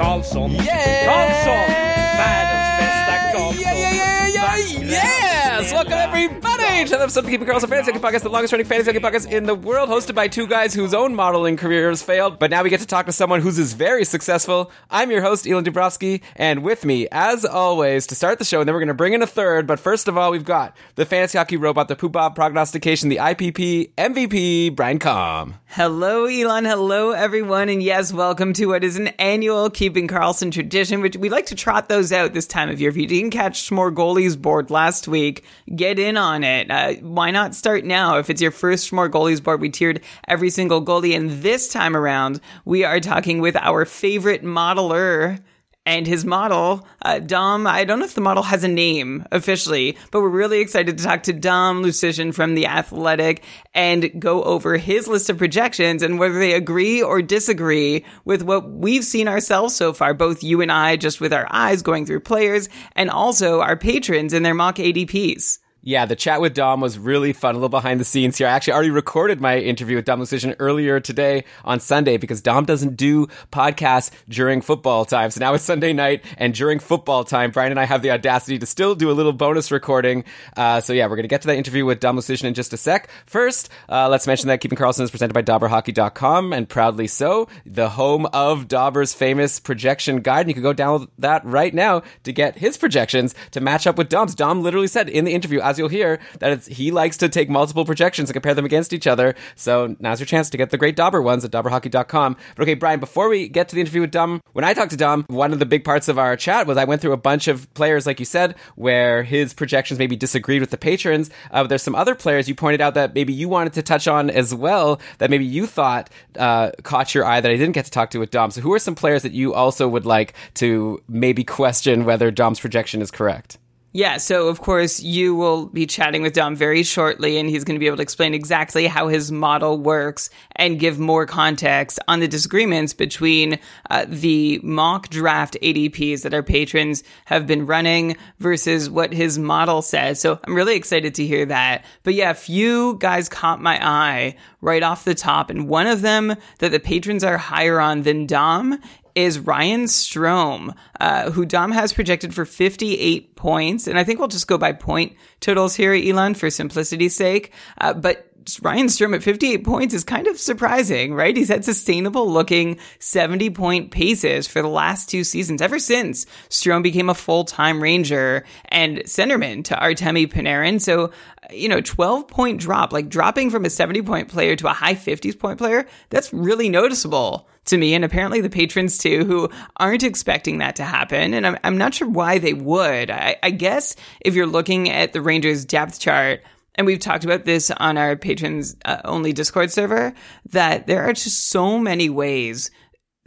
Karlsson, Karlsson, världens bästa Karlsson. Yeah, yeah, yeah, yeah, Världens yes! Welcome everybody to the episode of Keeping Karlsson Fantasy Hockey Podcast, the longest running fantasy hockey podcast in the world, hosted by two guys whose own modeling careers failed, but now we get to talk to someone whose is very successful. I'm your host, Elon Dubrovsky, and with me, as always, to start the show, and then we're going to bring in a third, but first of all, we've got the fantasy hockey robot, the Poobah prognostication, the IPP MVP, Brian Com. Hello, Elon. Hello, everyone. And yes, welcome to what is an annual Keeping Karlsson tradition, which we like to trot those out this time of year. If you didn't catch Smore Goalies board last week, get in on it. Uh, why not start now? If it's your first Smore Goalies board, we tiered every single goalie. And this time around, we are talking with our favorite modeler and his model, uh, Dom. I don't know if the model has a name officially, but we're really excited to talk to Dom Luszczyszyn from The Athletic and go over his list of projections and whether they agree or disagree with what we've seen ourselves so far, both you and I, just with our eyes going through players, and also our patrons and their mock ADPs. Yeah, the chat with Dom was really fun. A little behind the scenes here. I actually already recorded my interview with Dom Luszczyszyn earlier today on Sunday because Dom doesn't do podcasts during football time. So now it's Sunday night and during football time, Brian and I have the audacity to still do a little bonus recording. Uh, so yeah, we're going to get to that interview with Dom Luszczyszyn in just a sec. First, uh, let's mention that Keeping Karlsson is presented by DauberHockey.com and proudly so, the home of Dauber's famous projection guide. And you can go download that right now to get his projections to match up with Dom's. Dom literally said in the interview, as you'll hear, that it's, he likes to take multiple projections and compare them against each other. So now's your chance to get the great Dauber ones at DauberHockey.com. But okay, Brian, before we get to the interview with Dom, when I talked to Dom, one of the big parts of our chat was I went through a bunch of players, like you said, where his projections maybe disagreed with the patrons. Uh, there's some other players you pointed out that maybe you wanted to touch on as well that maybe you thought uh, caught your eye that I didn't get to talk to with Dom. So who are some players that you also would like to maybe question whether Dom's projection is correct? Yeah, so of course you will be chatting with Dom very shortly, and he's going to be able to explain exactly how his model works and give more context on the disagreements between uh, the mock draft ADPs that our patrons have been running versus what his model says. So I'm really excited to hear that. But yeah, a few guys caught my eye right off the top, and one of them that the patrons are higher on than Dom is Ryan Strome, uh, who Dom has projected for 58 points. And I think we'll just go by point totals here, Elon, for simplicity's sake. Uh, but Ryan Strome at 58 points is kind of surprising, right? He's had sustainable looking 70 point paces for the last two seasons, ever since Strome became a full time Ranger and centerman to Artemi Panarin. So, you know, 12 point drop, like dropping from a 70 point player to a high 50s point player, that's really noticeable to me and apparently the patrons too who aren't expecting that to happen and i'm, I'm not sure why they would I, I guess if you're looking at the rangers depth chart and we've talked about this on our patrons uh, only discord server that there are just so many ways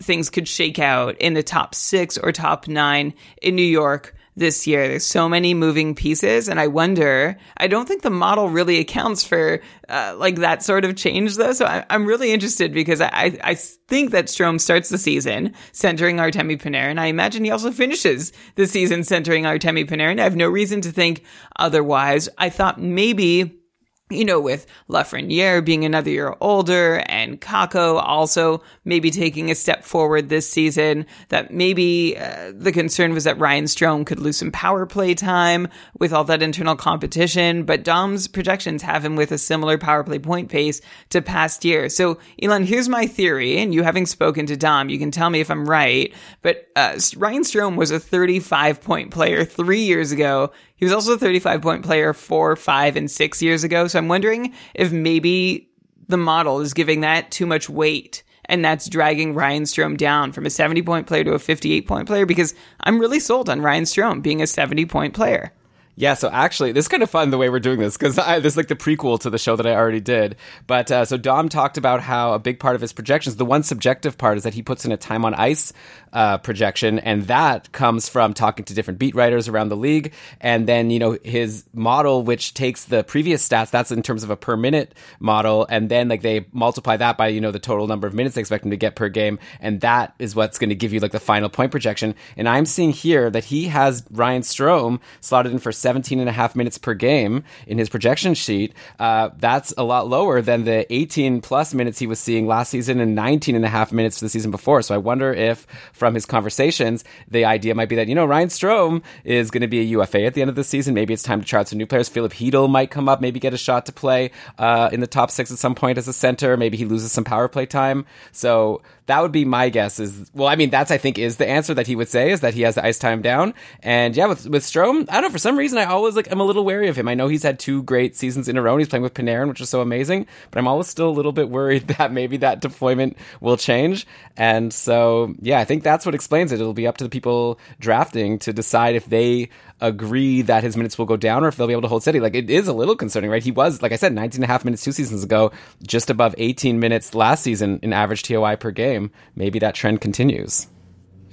things could shake out in the top six or top nine in new york this year. There's so many moving pieces, and I wonder. I don't think the model really accounts for uh, like that sort of change, though. So I, am really interested because I, I think that Strome starts the season centering Artemi Panarin. I imagine he also finishes the season centering Artemi Panarin. I have no reason to think otherwise. I thought maybe you know, with Lafreniere being another year older and Kakko also maybe taking a step forward this season, that maybe uh, the concern was that Ryan Strome could lose some power play time with all that internal competition. But Dom's projections have him with a similar power play point pace to past years. So, Elon, here's my theory, and you having spoken to Dom, you can tell me if I'm right. But uh, Ryan Strome was a 35 point player three years ago. He was also a 35 point player four, five, and six years ago. So I'm wondering if maybe the model is giving that too much weight and that's dragging Ryan Strome down from a 70 point player to a 58 point player because I'm really sold on Ryan Strome being a 70 point player. Yeah, so actually, this is kind of fun the way we're doing this because this is like the prequel to the show that I already did. But uh, so Dom talked about how a big part of his projections, the one subjective part, is that he puts in a time on ice uh, projection, and that comes from talking to different beat writers around the league. And then, you know, his model, which takes the previous stats, that's in terms of a per minute model, and then like they multiply that by, you know, the total number of minutes they expect him to get per game. And that is what's going to give you like the final point projection. And I'm seeing here that he has Ryan Strome slotted in for 17 and a half minutes per game in his projection sheet. Uh, that's a lot lower than the 18 plus minutes he was seeing last season and 19 and a half minutes the season before. So I wonder if from his conversations, the idea might be that, you know, Ryan Strome is going to be a UFA at the end of the season. Maybe it's time to try out some new players. Filip Chytil might come up, maybe get a shot to play uh, in the top six at some point as a center. Maybe he loses some power play time. So that would be my guess is well i mean that's i think is the answer that he would say is that he has the ice time down and yeah with with Strome i don't know for some reason i always like i'm a little wary of him i know he's had two great seasons in a row and he's playing with panarin which is so amazing but i'm always still a little bit worried that maybe that deployment will change and so yeah i think that's what explains it it'll be up to the people drafting to decide if they agree that his minutes will go down or if they'll be able to hold steady. Like it is a little concerning, right? He was, like I said, 19 and a half minutes two seasons ago, just above 18 minutes last season in average TOI per game. Maybe that trend continues.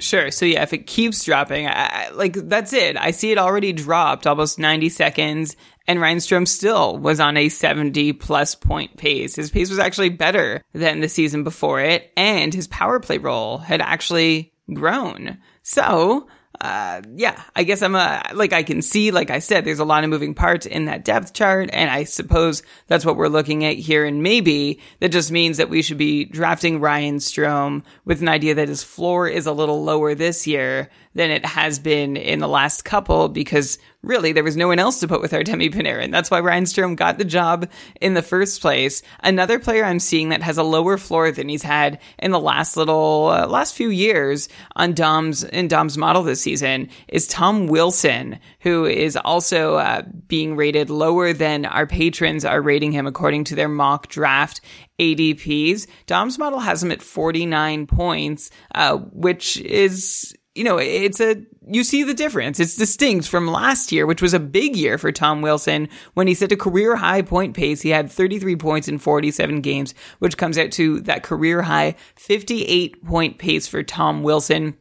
Sure. So yeah, if it keeps dropping, I, like that's it. I see it already dropped almost 90 seconds and Ryan Strome still was on a 70 plus point pace. His pace was actually better than the season before it and his power play role had actually grown. So, uh, yeah, I guess I'm a, like, I can see, like I said, there's a lot of moving parts in that depth chart. And I suppose that's what we're looking at here. And maybe that just means that we should be drafting Ryan Strome with an idea that his floor is a little lower this year than it has been in the last couple because really there was no one else to put with Artemi Panarin. That's why Ryan Strome got the job in the first place. Another player I'm seeing that has a lower floor than he's had in the last little uh, last few years on Dom's in Dom's model this season is Tom Wilson, who is also uh, being rated lower than our patrons are rating him according to their mock draft ADPs. Dom's model has him at 49 points, uh, which is you know, it's a, you see the difference. It's distinct from last year, which was a big year for Tom Wilson when he set a career high point pace. He had 33 points in 47 games, which comes out to that career high 58 point pace for Tom Wilson.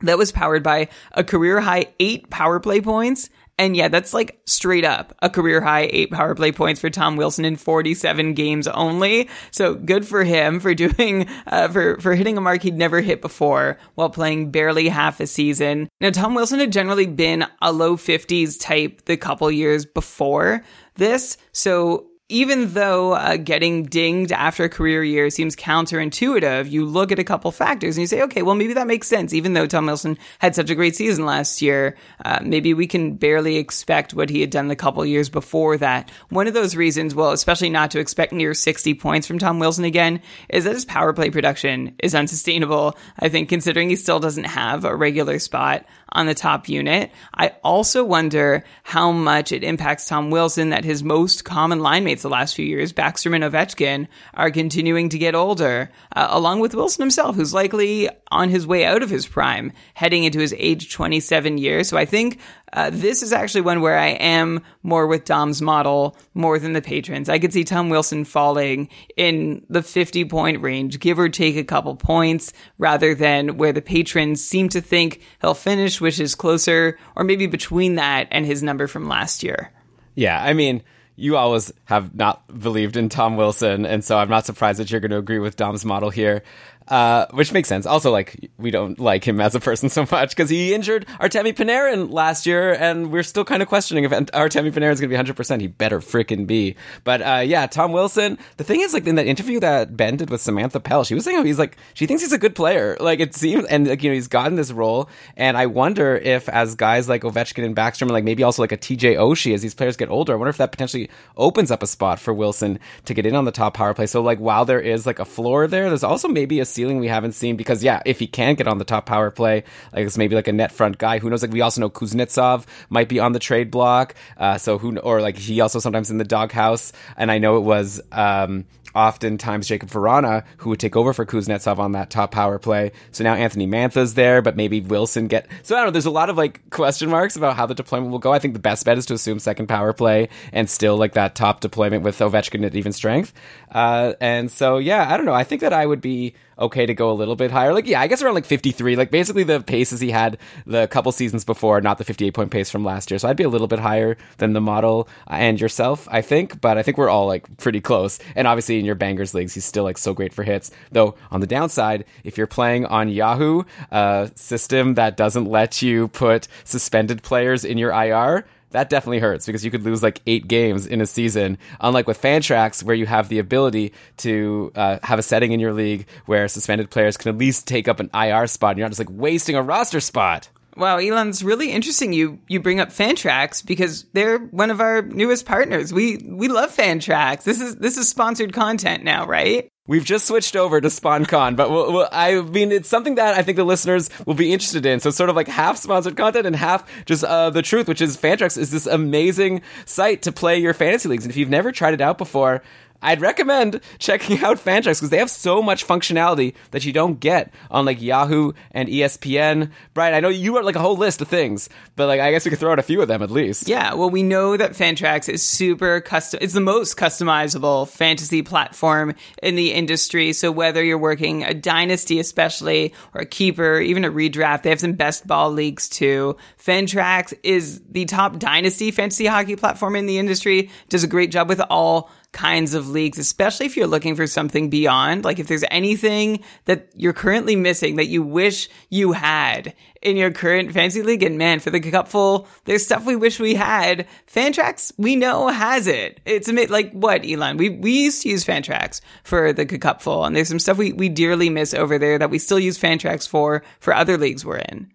That was powered by a career high eight power play points and yeah, that's like straight up a career high eight power play points for Tom Wilson in 47 games only. So good for him for doing, uh, for, for hitting a mark he'd never hit before while playing barely half a season. Now, Tom Wilson had generally been a low 50s type the couple years before this. So even though uh, getting dinged after a career year seems counterintuitive, you look at a couple factors and you say, okay, well, maybe that makes sense. Even though Tom Wilson had such a great season last year, uh, maybe we can barely expect what he had done the couple years before that. One of those reasons, well, especially not to expect near 60 points from Tom Wilson again, is that his power play production is unsustainable. I think considering he still doesn't have a regular spot on the top unit. I also wonder how much it impacts Tom Wilson that his most common line mates the last few years, Backstrom and Ovechkin, are continuing to get older, uh, along with Wilson himself, who's likely on his way out of his prime, heading into his age 27 year. So I think uh, this is actually one where I am more with Dom's model more than the patrons. I could see Tom Wilson falling in the 50 point range, give or take a couple points, rather than where the patrons seem to think he'll finish, which is closer or maybe between that and his number from last year. Yeah, I mean, you always have not believed in Tom Wilson, and so I'm not surprised that you're going to agree with Dom's model here uh, which makes sense. Also, like we don't like him as a person so much because he injured Artemi Panarin last year, and we're still kind of questioning if Artemi Panarin is going to be 100. percent He better freaking be. But uh, yeah, Tom Wilson. The thing is, like in that interview that Ben did with Samantha Pell, she was saying he's like she thinks he's a good player. Like it seems, and like you know he's gotten this role, and I wonder if as guys like Ovechkin and Backstrom, and like maybe also like a TJ Oshie, as these players get older, I wonder if that potentially opens up a spot for Wilson to get in on the top power play. So like while there is like a floor there, there's also maybe a ceiling we haven't seen because yeah, if he can get on the top power play, like it's maybe like a net front guy. Who knows? Like we also know Kuznetsov might be on the trade block. Uh, so who or like he also sometimes in the doghouse. And I know it was um, oftentimes Jakub Vrana, who would take over for Kuznetsov on that top power play. So now Anthony Mantha's there, but maybe Wilson get. So I don't know. There's a lot of like question marks about how the deployment will go. I think the best bet is to assume second power play and still like that top deployment with Ovechkin at even strength. Uh, and so yeah, I don't know. I think that I would be okay to go a little bit higher. Like, yeah, I guess around like 53. Like, basically the paces he had the couple seasons before, not the 58 point pace from last year. So I'd be a little bit higher than the model uh, and yourself, I think. But I think we're all like pretty close. And obviously in your bangers leagues, he's still like so great for hits. Though on the downside, if you're playing on Yahoo, a system that doesn't let you put suspended players in your IR, that definitely hurts because you could lose like eight games in a season. Unlike with Fantrax, where you have the ability to uh, have a setting in your league where suspended players can at least take up an IR spot, and you're not just like wasting a roster spot. Wow, Elon's really interesting. You you bring up Fantrax because they're one of our newest partners. We we love Fantrax. This is this is sponsored content now, right? We've just switched over to SponCon, but we'll, we'll, I mean, it's something that I think the listeners will be interested in. So, sort of like half sponsored content and half just uh, the truth, which is Fantrax is this amazing site to play your fantasy leagues. And if you've never tried it out before, I'd recommend checking out Fantrax because they have so much functionality that you don't get on like Yahoo and ESPN. Brian, I know you wrote like a whole list of things, but like I guess we could throw out a few of them at least. Yeah, well, we know that Fantrax is super custom. It's the most customizable fantasy platform in the industry. So whether you're working a dynasty, especially or a keeper, even a redraft, they have some best ball leagues too. Fantrax is the top dynasty fantasy hockey platform in the industry. Does a great job with all kinds of leagues, especially if you're looking for something beyond. Like if there's anything that you're currently missing that you wish you had in your current fantasy league, and man, for the cupful, there's stuff we wish we had. Fantrax, we know has it. It's a like what, Elon? We we used to use Fantrax for the cupful, and there's some stuff we, we dearly miss over there that we still use Fantrax for for other leagues we're in.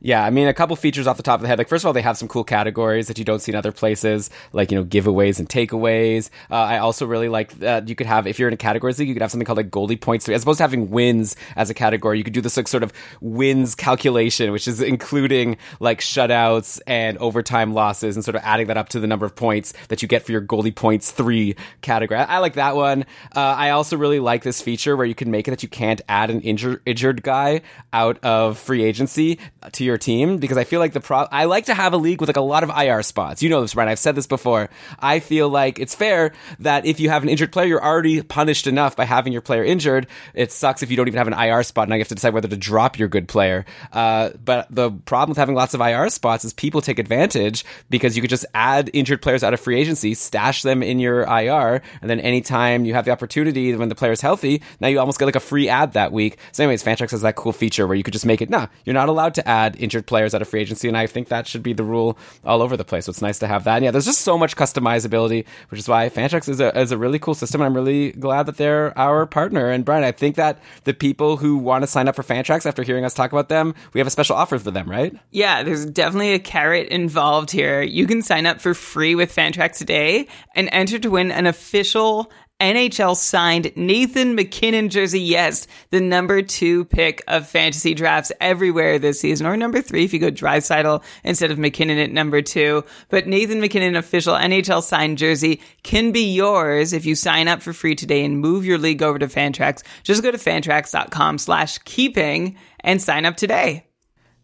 Yeah, I mean, a couple features off the top of the head. Like, first of all, they have some cool categories that you don't see in other places, like, you know, giveaways and takeaways. Uh, I also really like that you could have, if you're in a categories league, you could have something called like goalie points. As opposed to having wins as a category, you could do this like sort of wins calculation, which is including like shutouts and overtime losses and sort of adding that up to the number of points that you get for your goalie points three category. I, I like that one. Uh, I also really like this feature where you can make it that you can't add an injured, injured guy out of free agency to your team because I feel like the pro. I like to have a league with like a lot of IR spots. You know this, Brian. I've said this before. I feel like it's fair that if you have an injured player, you're already punished enough by having your player injured. It sucks if you don't even have an IR spot, and you have to decide whether to drop your good player. Uh, but the problem with having lots of IR spots is people take advantage because you could just add injured players out of free agency, stash them in your IR, and then anytime you have the opportunity when the player's healthy, now you almost get like a free ad that week. So, anyways, Fantrax has that cool feature where you could just make it. Nah, you're not allowed to add injured players out of free agency, and I think that should be the rule all over the place. So it's nice to have that. And yeah, there's just so much customizability, which is why Fantrax is a is a really cool system. And I'm really glad that they're our partner. And Brian, I think that the people who want to sign up for Fantrax after hearing us talk about them, we have a special offer for them, right? Yeah, there's definitely a carrot involved here. You can sign up for free with Fantrax today and enter to win an official NHL signed Nathan MacKinnon jersey. Yes, the number two pick of fantasy drafts everywhere this season, or number three if you go Draisaitl instead of MacKinnon at number two. But Nathan MacKinnon official NHL signed jersey can be yours if you sign up for free today and move your league over to Fantrax. Just go to fantrax.com slash keeping and sign up today.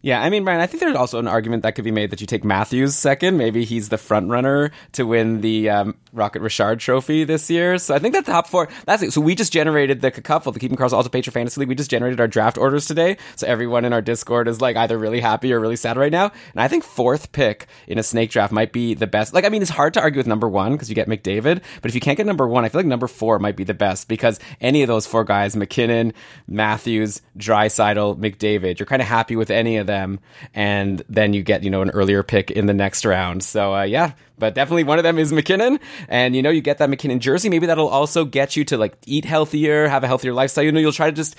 Yeah, I mean, Brian, I think there's also an argument that could be made that you take Matthews second. Maybe he's the front runner to win the um, Rocket Richard Trophy this year. So I think that top four. That's it. So we just generated the couple, the Keeping Cars Alta Patron Fantasy League. We just generated our draft orders today. So everyone in our Discord is like either really happy or really sad right now. And I think fourth pick in a snake draft might be the best. Like, I mean, it's hard to argue with number one because you get McDavid. But if you can't get number one, I feel like number four might be the best because any of those four guys, MacKinnon, Matthews, Draisaitl, McDavid, you're kind of happy with any of them. And then you get, you know, an earlier pick in the next round. So, uh, yeah, but definitely one of them is MacKinnon, And, you know, you get that MacKinnon jersey. Maybe that'll also get you to like eat healthier, have a healthier lifestyle. You know, you'll try to just,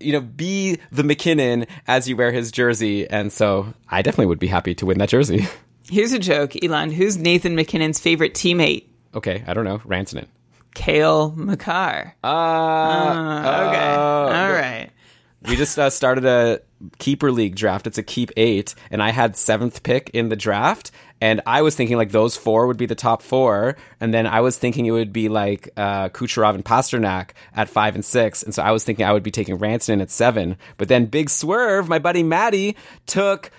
you know, be the MacKinnon as you wear his jersey. And so I definitely would be happy to win that jersey. Here's a joke, Elon. Who's Nathan MacKinnon's favorite teammate? Okay, I don't know. Rantanen. Cale Makar. Uh, Uh, okay. uh, All right. We just uh, started a keeper league draft. It's a keep eight, and I had seventh pick in the draft. And I was thinking like those four would be the top four, and then I was thinking it would be like uh, Kucherov and Pastrnak at five and six, and so I was thinking I would be taking Ranson at seven. But then big swerve, my buddy Maddie took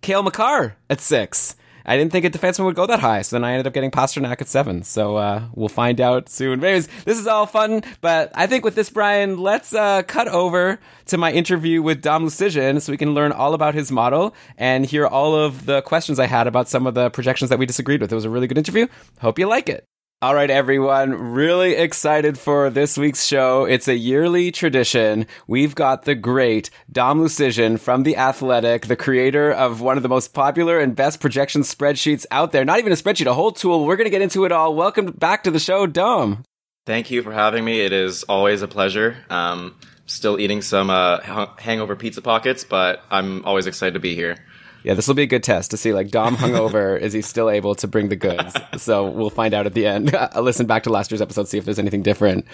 Cale Makar at six. I didn't think a defenseman would go that high, so then I ended up getting Pastrnak at seven. So uh, we'll find out soon. Anyways, this is all fun, but I think with this, Brian, let's uh, cut over to my interview with Dom Luszczyszyn so we can learn all about his model and hear all of the questions I had about some of the projections that we disagreed with. It was a really good interview. Hope you like it. All right, everyone. Really excited for this week's show. It's a yearly tradition. We've got the great Dom Luszczyszyn from The Athletic, the creator of one of the most popular and best projection spreadsheets out there. Not even a spreadsheet, a whole tool. We're going to get into it all. Welcome back to the show, Dom. Thank you for having me. It is always a pleasure. Um, still eating some uh, hangover pizza pockets, but I'm always excited to be here. Yeah, this will be a good test to see like Dom hungover is he still able to bring the goods? So we'll find out at the end. I'll listen back to last year's episode see if there's anything different.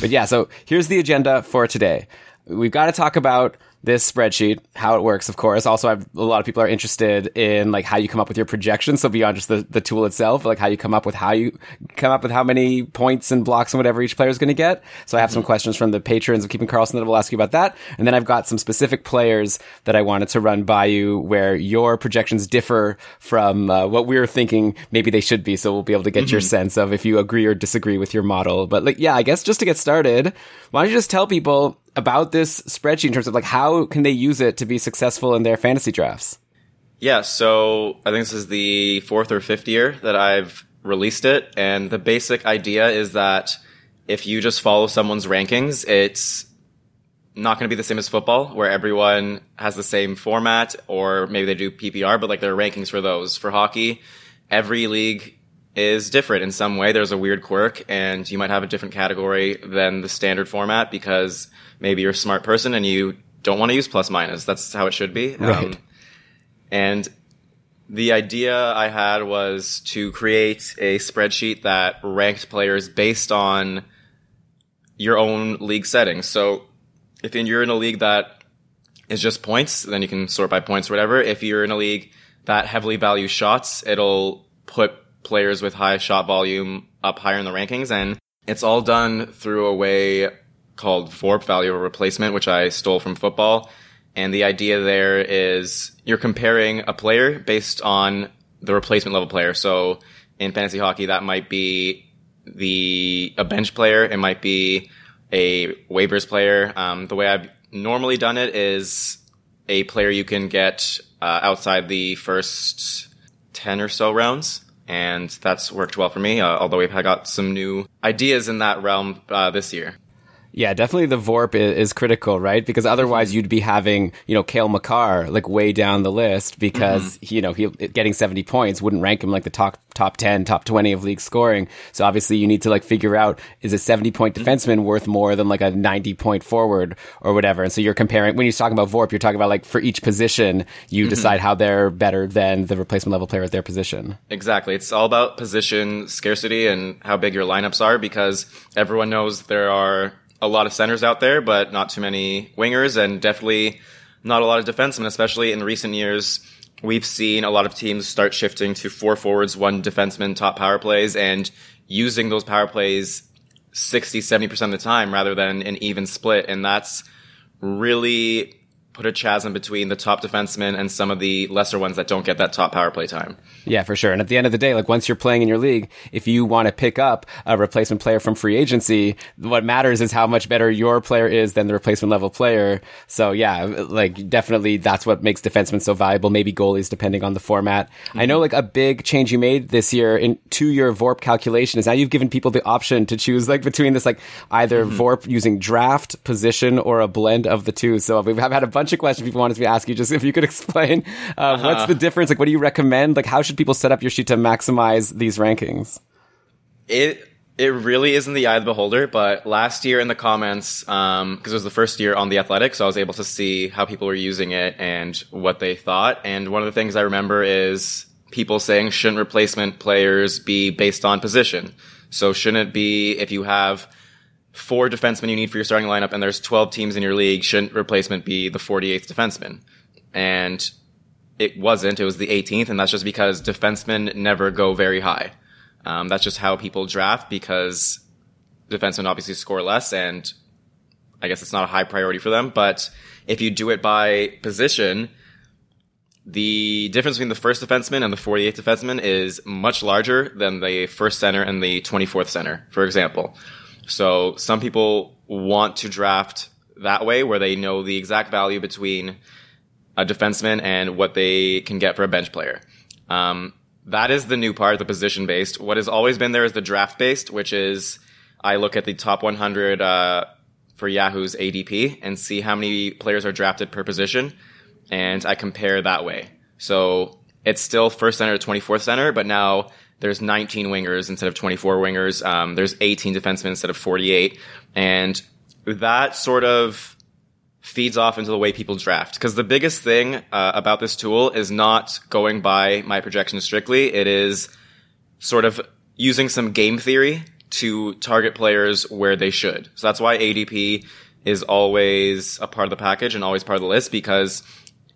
But yeah, so here's the agenda for today. We've got to talk about this spreadsheet, how it works, of course. Also, I've, a lot of people are interested in like how you come up with your projections. So beyond just the, the tool itself, like how you come up with how you come up with how many points and blocks and whatever each player is going to get. So I have mm-hmm. some questions from the patrons of Keeping Karlsson that will ask you about that. And then I've got some specific players that I wanted to run by you where your projections differ from uh, what we are thinking maybe they should be. So we'll be able to get mm-hmm. your sense of if you agree or disagree with your model. But like, yeah, I guess just to get started, why don't you just tell people about this spreadsheet in terms of like how can they use it to be successful in their fantasy drafts? Yeah, so I think this is the fourth or fifth year that I've released it, and the basic idea is that if you just follow someone's rankings, it's not going to be the same as football, where everyone has the same format, or maybe they do PPR, but like there are rankings for those. For hockey, every league is different in some way. There's a weird quirk, and you might have a different category than the standard format because maybe you're a smart person and you don't want to use plus minus. That's how it should be. Right. Um, and the idea I had was to create a spreadsheet that ranked players based on your own league settings. So if you're in a league that is just points, then you can sort by points or whatever. If you're in a league that heavily values shots, it'll put players with high shot volume up higher in the rankings. And it's all done through a way called VORP, value replacement, which I stole from football. And the idea there is you're comparing a player based on the replacement level player. So in fantasy hockey, that might be the a bench player. It might be a waivers player. Um, the way I've normally done it is a player you can get uh, outside the first ten or so rounds and that's worked well for me. Uh, although we've got some new ideas in that realm uh, this year. Yeah, definitely the VORP is, is, critical, right? Because otherwise mm-hmm. you'd be having, you know, Cale Makar like way down the list because, mm-hmm. you know, he getting 70 points wouldn't rank him like the top, top 10, top 20 of league scoring. So obviously you need to like figure out is a 70 point mm-hmm. defenseman worth more than like a 90 point forward or whatever. And so you're comparing, when you're talking about VORP, you're talking about like for each position, you mm-hmm. decide how they're better than the replacement level player at their position. Exactly. It's all about position scarcity and how big your lineups are because everyone knows there are a lot of centers out there, but not too many wingers, and definitely not a lot of defensemen, especially in recent years. We've seen a lot of teams start shifting to four forwards, one defenseman, top power plays, and using those power plays 60, 70% of the time rather than an even split. And that's really put a chasm between the top defensemen and some of the lesser ones that don't get that top power play time. Yeah, for sure. And at the end of the day, like once you're playing in your league, if you want to pick up a replacement player from free agency, what matters is how much better your player is than the replacement level player. So yeah, like definitely that's what makes defensemen so valuable. Maybe goalies, depending on the format. Mm-hmm. I know like a big change you made this year in to your VORP calculation is now you've given people the option to choose like between this like either mm-hmm. VORP using draft, position, or a blend of the two. So we've had a bunch bunch of questions people wanted to ask you. Just if you could explain uh, uh-huh. what's the difference? Like, what do you recommend? Like, how should people set up your sheet to maximize these rankings? It it really is in the eye of the beholder. But last year in the comments, because um, it was the first year on the Athletic, so I was able to see how people were using it and what they thought. And one of the things I remember is people saying, shouldn't replacement players be based on position? So shouldn't it be if you have four defensemen you need for your starting lineup and there's 12 teams in your league, shouldn't replacement be the 48th defenseman? And it wasn't. It was the 18th, and that's just because defensemen never go very high. Um, that's just how people draft because defensemen obviously score less, and I guess it's not a high priority for them. But if you do it by position, the difference between the first defenseman and the 48th defenseman is much larger than the first center and the 24th center, for example. So some people want to draft that way where they know the exact value between a defenseman and what they can get for a bench player. Um, that is the new part, the position based. What has always been there is the draft based, which is I look at the top 100 uh, for Yahoo's ADP and see how many players are drafted per position, and I compare that way. So it's still first center to 24th center, but now there's 19 wingers instead of 24 wingers. Um, there's 18 defensemen instead of 48, and that sort of feeds off into the way people draft. Because the biggest thing uh, about this tool is not going by my projections strictly. It is sort of using some game theory to target players where they should. So that's why ADP is always a part of the package and always part of the list because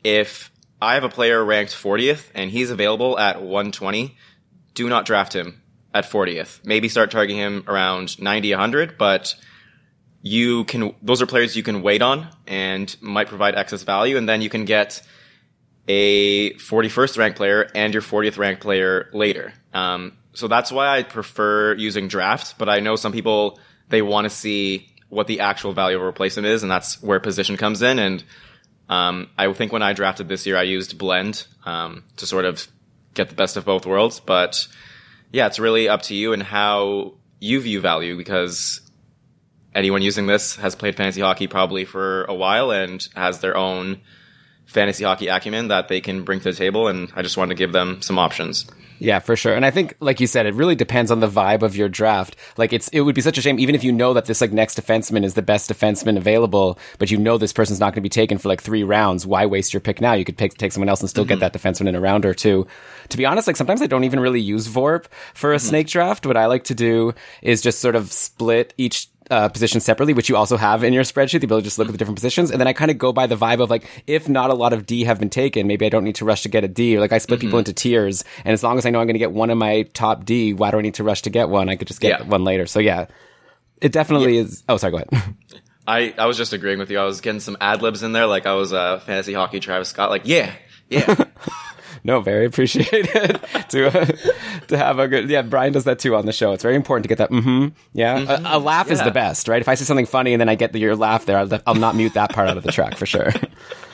if I have a player ranked 40th and he's available at 120, do not draft him at 40th. Maybe start targeting him around 90, 100, but you can those are players you can wait on and might provide excess value. And then you can get a 41st ranked player and your 40th ranked player later. Um, so that's why i prefer using draft but i know some people they want to see what the actual value of a replacement is and that's where position comes in. And um, i think when i drafted this year i used blend um, to sort of get the best of both worlds but yeah it's really up to you and how you view value because anyone using this has played fantasy hockey probably for a while and has their own fantasy hockey acumen that they can bring to the table. And I just wanted to give them some options. Yeah, for sure. And I think, like you said, it really depends on the vibe of your draft. Like it's, it would be such a shame, even if you know that this like next defenseman is the best defenseman available, but you know this person's not going to be taken for like three rounds. Why waste your pick now? You could pick, take someone else and still mm-hmm. get that defenseman in a round or two. To be honest, like sometimes I don't even really use VORP for a mm-hmm. snake draft. What I like to do is just sort of split each uh, positions separately, which you also have in your spreadsheet, the ability to just look at the different positions. And then I kind of go by the vibe of like, if not a lot of D have been taken, maybe I don't need to rush to get a D. Or like I split mm-hmm. people into tiers. And as long as I know I'm going to get one of my top D, why do I need to rush to get one? I could just get yeah. one later. So yeah, it definitely yeah. is. Oh, sorry, go ahead. I, I was just agreeing with you. I was getting some ad libs in there. Like I was a uh, fantasy hockey Travis Scott. Like, yeah, yeah. no, very appreciated to uh, to have a good. Yeah, Brian does that too on the show. It's very important to get that. Mm-hmm. Yeah, mm-hmm. A, a, laugh yeah. is the best, right? If I say something funny and then I get the, your laugh there, I'll, I'll not mute that part out of the track for sure.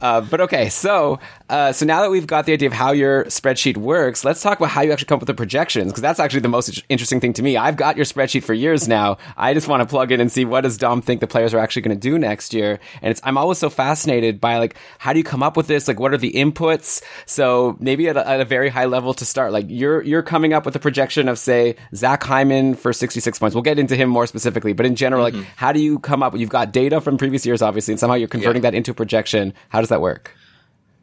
Uh, but okay, so uh, so now that we've got the idea of how your spreadsheet works, let's talk about how you actually come up with the projections because that's actually the most interesting thing to me. I've got your spreadsheet for years now. I just want to plug in and see what does Dom think the players are actually going to do next year. And it's I'm always so fascinated by like how do you come up with this? Like what are the inputs? So maybe at a, at a very high level to start, like you're you're coming up with a projection of say Zach Hyman for 66 points. We'll get into him more specifically, but in general, mm-hmm. like how do you come up? You've got data from previous years, obviously, and somehow you're converting yeah. that into a projection. How does that work?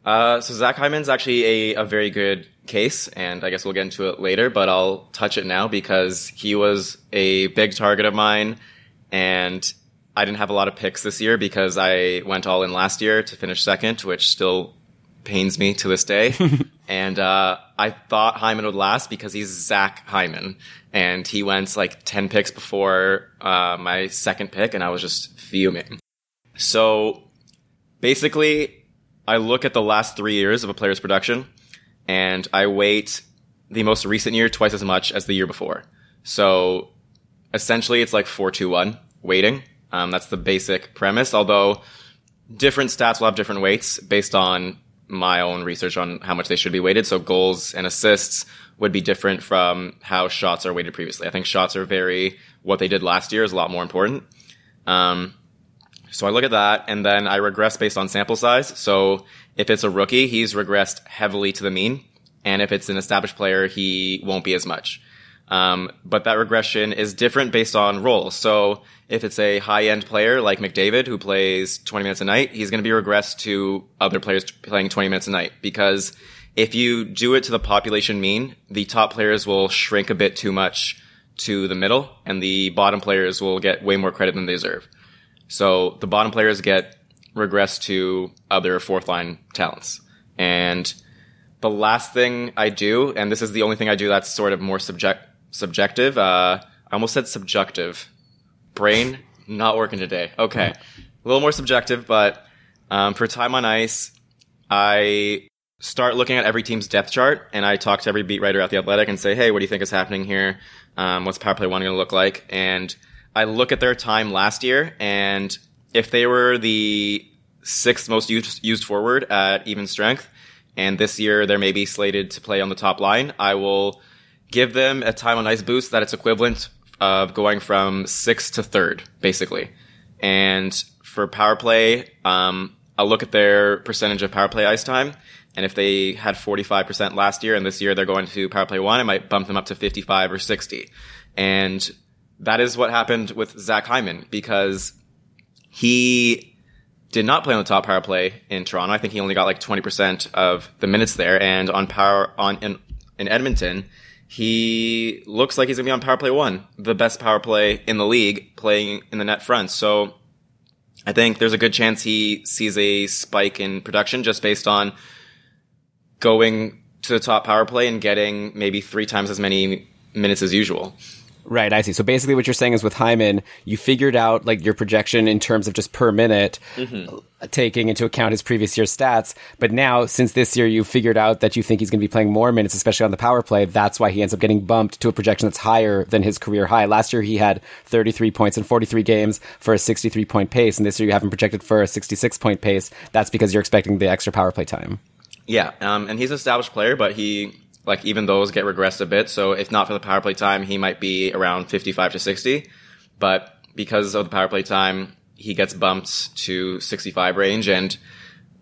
Uh, so Zach Hyman's actually a, a very good case, and I guess we'll get into it later, but I'll touch it now because he was a big target of mine, and I didn't have a lot of picks this year because I went all in last year to finish second, which still pains me to this day. and uh, I thought Hyman would last because he's Zach Hyman, and he went like ten picks before uh, my second pick, and I was just fuming. So basically, I look at the last three years of a player's production and I weight the most recent year twice as much as the year before. So essentially it's like 421 weighting. Um, that's the basic premise, although different stats will have different weights based on my own research on how much they should be weighted. So goals and assists would be different from how shots are weighted previously. I think shots are very, what they did last year is a lot more important. Um, so I look at that and then I regress based on sample size. So if it's a rookie, he's regressed heavily to the mean. And if it's an established player, he won't be as much. Um, but that regression is different based on role. So if it's a high end player like McDavid who plays 20 minutes a night, he's going to be regressed to other players playing 20 minutes a night because if you do it to the population mean, the top players will shrink a bit too much to the middle, and the bottom players will get way more credit than they deserve. So the bottom players get regress to other fourth line talents. And the last thing I do, and this is the only thing I do that's sort of more subject subjective. Uh, I almost said subjective. Brain not working today. Okay, a little more subjective, but um, for time on ice, I start looking at every team's depth chart and I talk to every beat writer at the Athletic and say, hey, what do you think is happening here? Um, what's power play one going to look like? And I look at their time last year, and if they were the sixth most used, used forward at even strength, and this year they're maybe slated to play on the top line, I will give them a time on ice boost that it's equivalent of going from sixth to third, basically. And for power play, um, I'll look at their percentage of power play ice time. And if they had 45% last year and this year they're going to power play one, I might bump them up to 55 or 60. And that is what happened with Zach Hyman because he did not play on the top power play in Toronto. I think he only got like 20% of the minutes there. And on power, on, in, in Edmonton, he looks like he's gonna be on power play one, the best power play in the league, playing in the net front. So I think there's a good chance he sees a spike in production just based on going to the top power play and getting maybe three times as many minutes as usual. Right, I see. So basically, what you're saying is with Hyman, you figured out like your projection in terms of just per minute, mm-hmm. taking into account his previous year's stats. But now, since this year, you figured out that you think he's going to be playing more minutes, especially on the power play. That's why he ends up getting bumped to a projection that's higher than his career high. Last year, he had 33 points in 43 games for a 63 point pace, and this year you have him projected for a 66 point pace. That's because you're expecting the extra power play time. Yeah, um, and he's an established player, but he like even those get regressed a bit. So if not for the power play time, he might be around 55 to 60. But because of the power play time, he gets bumped to 65 range. And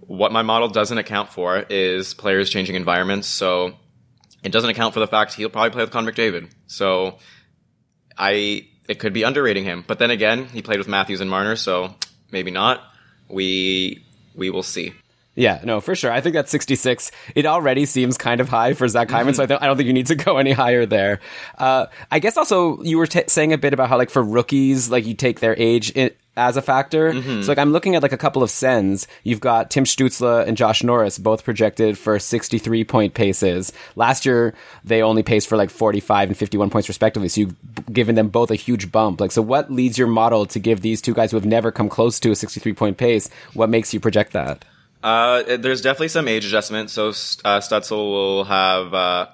what my model doesn't account for is players changing environments. So it doesn't account for the fact he'll probably play with Connor McDavid. So I, it could be underrating him. But then again, he played with Matthews and Marner, so maybe not. We, we will see. Yeah, no, for sure. I think that's 66, it already seems kind of high for Zach Hyman, mm-hmm. so I, th- I, don't think you need to go any higher there. Uh, I guess also you were t- saying a bit about how, like, for rookies, like, you take their age in- as a factor. Mm-hmm. So, like, I'm looking at, like, a couple of Sens. You've got Tim Stützle and Josh Norris, both projected for 63 point paces. Last year, they only paced for, like, 45 and 51 points respectively, so you've given them both a huge bump. Like, so what leads your model to give these two guys who have never come close to a 63 point pace? What makes you project that? Uh, there's definitely some age adjustment. So uh, Stützle will have, uh,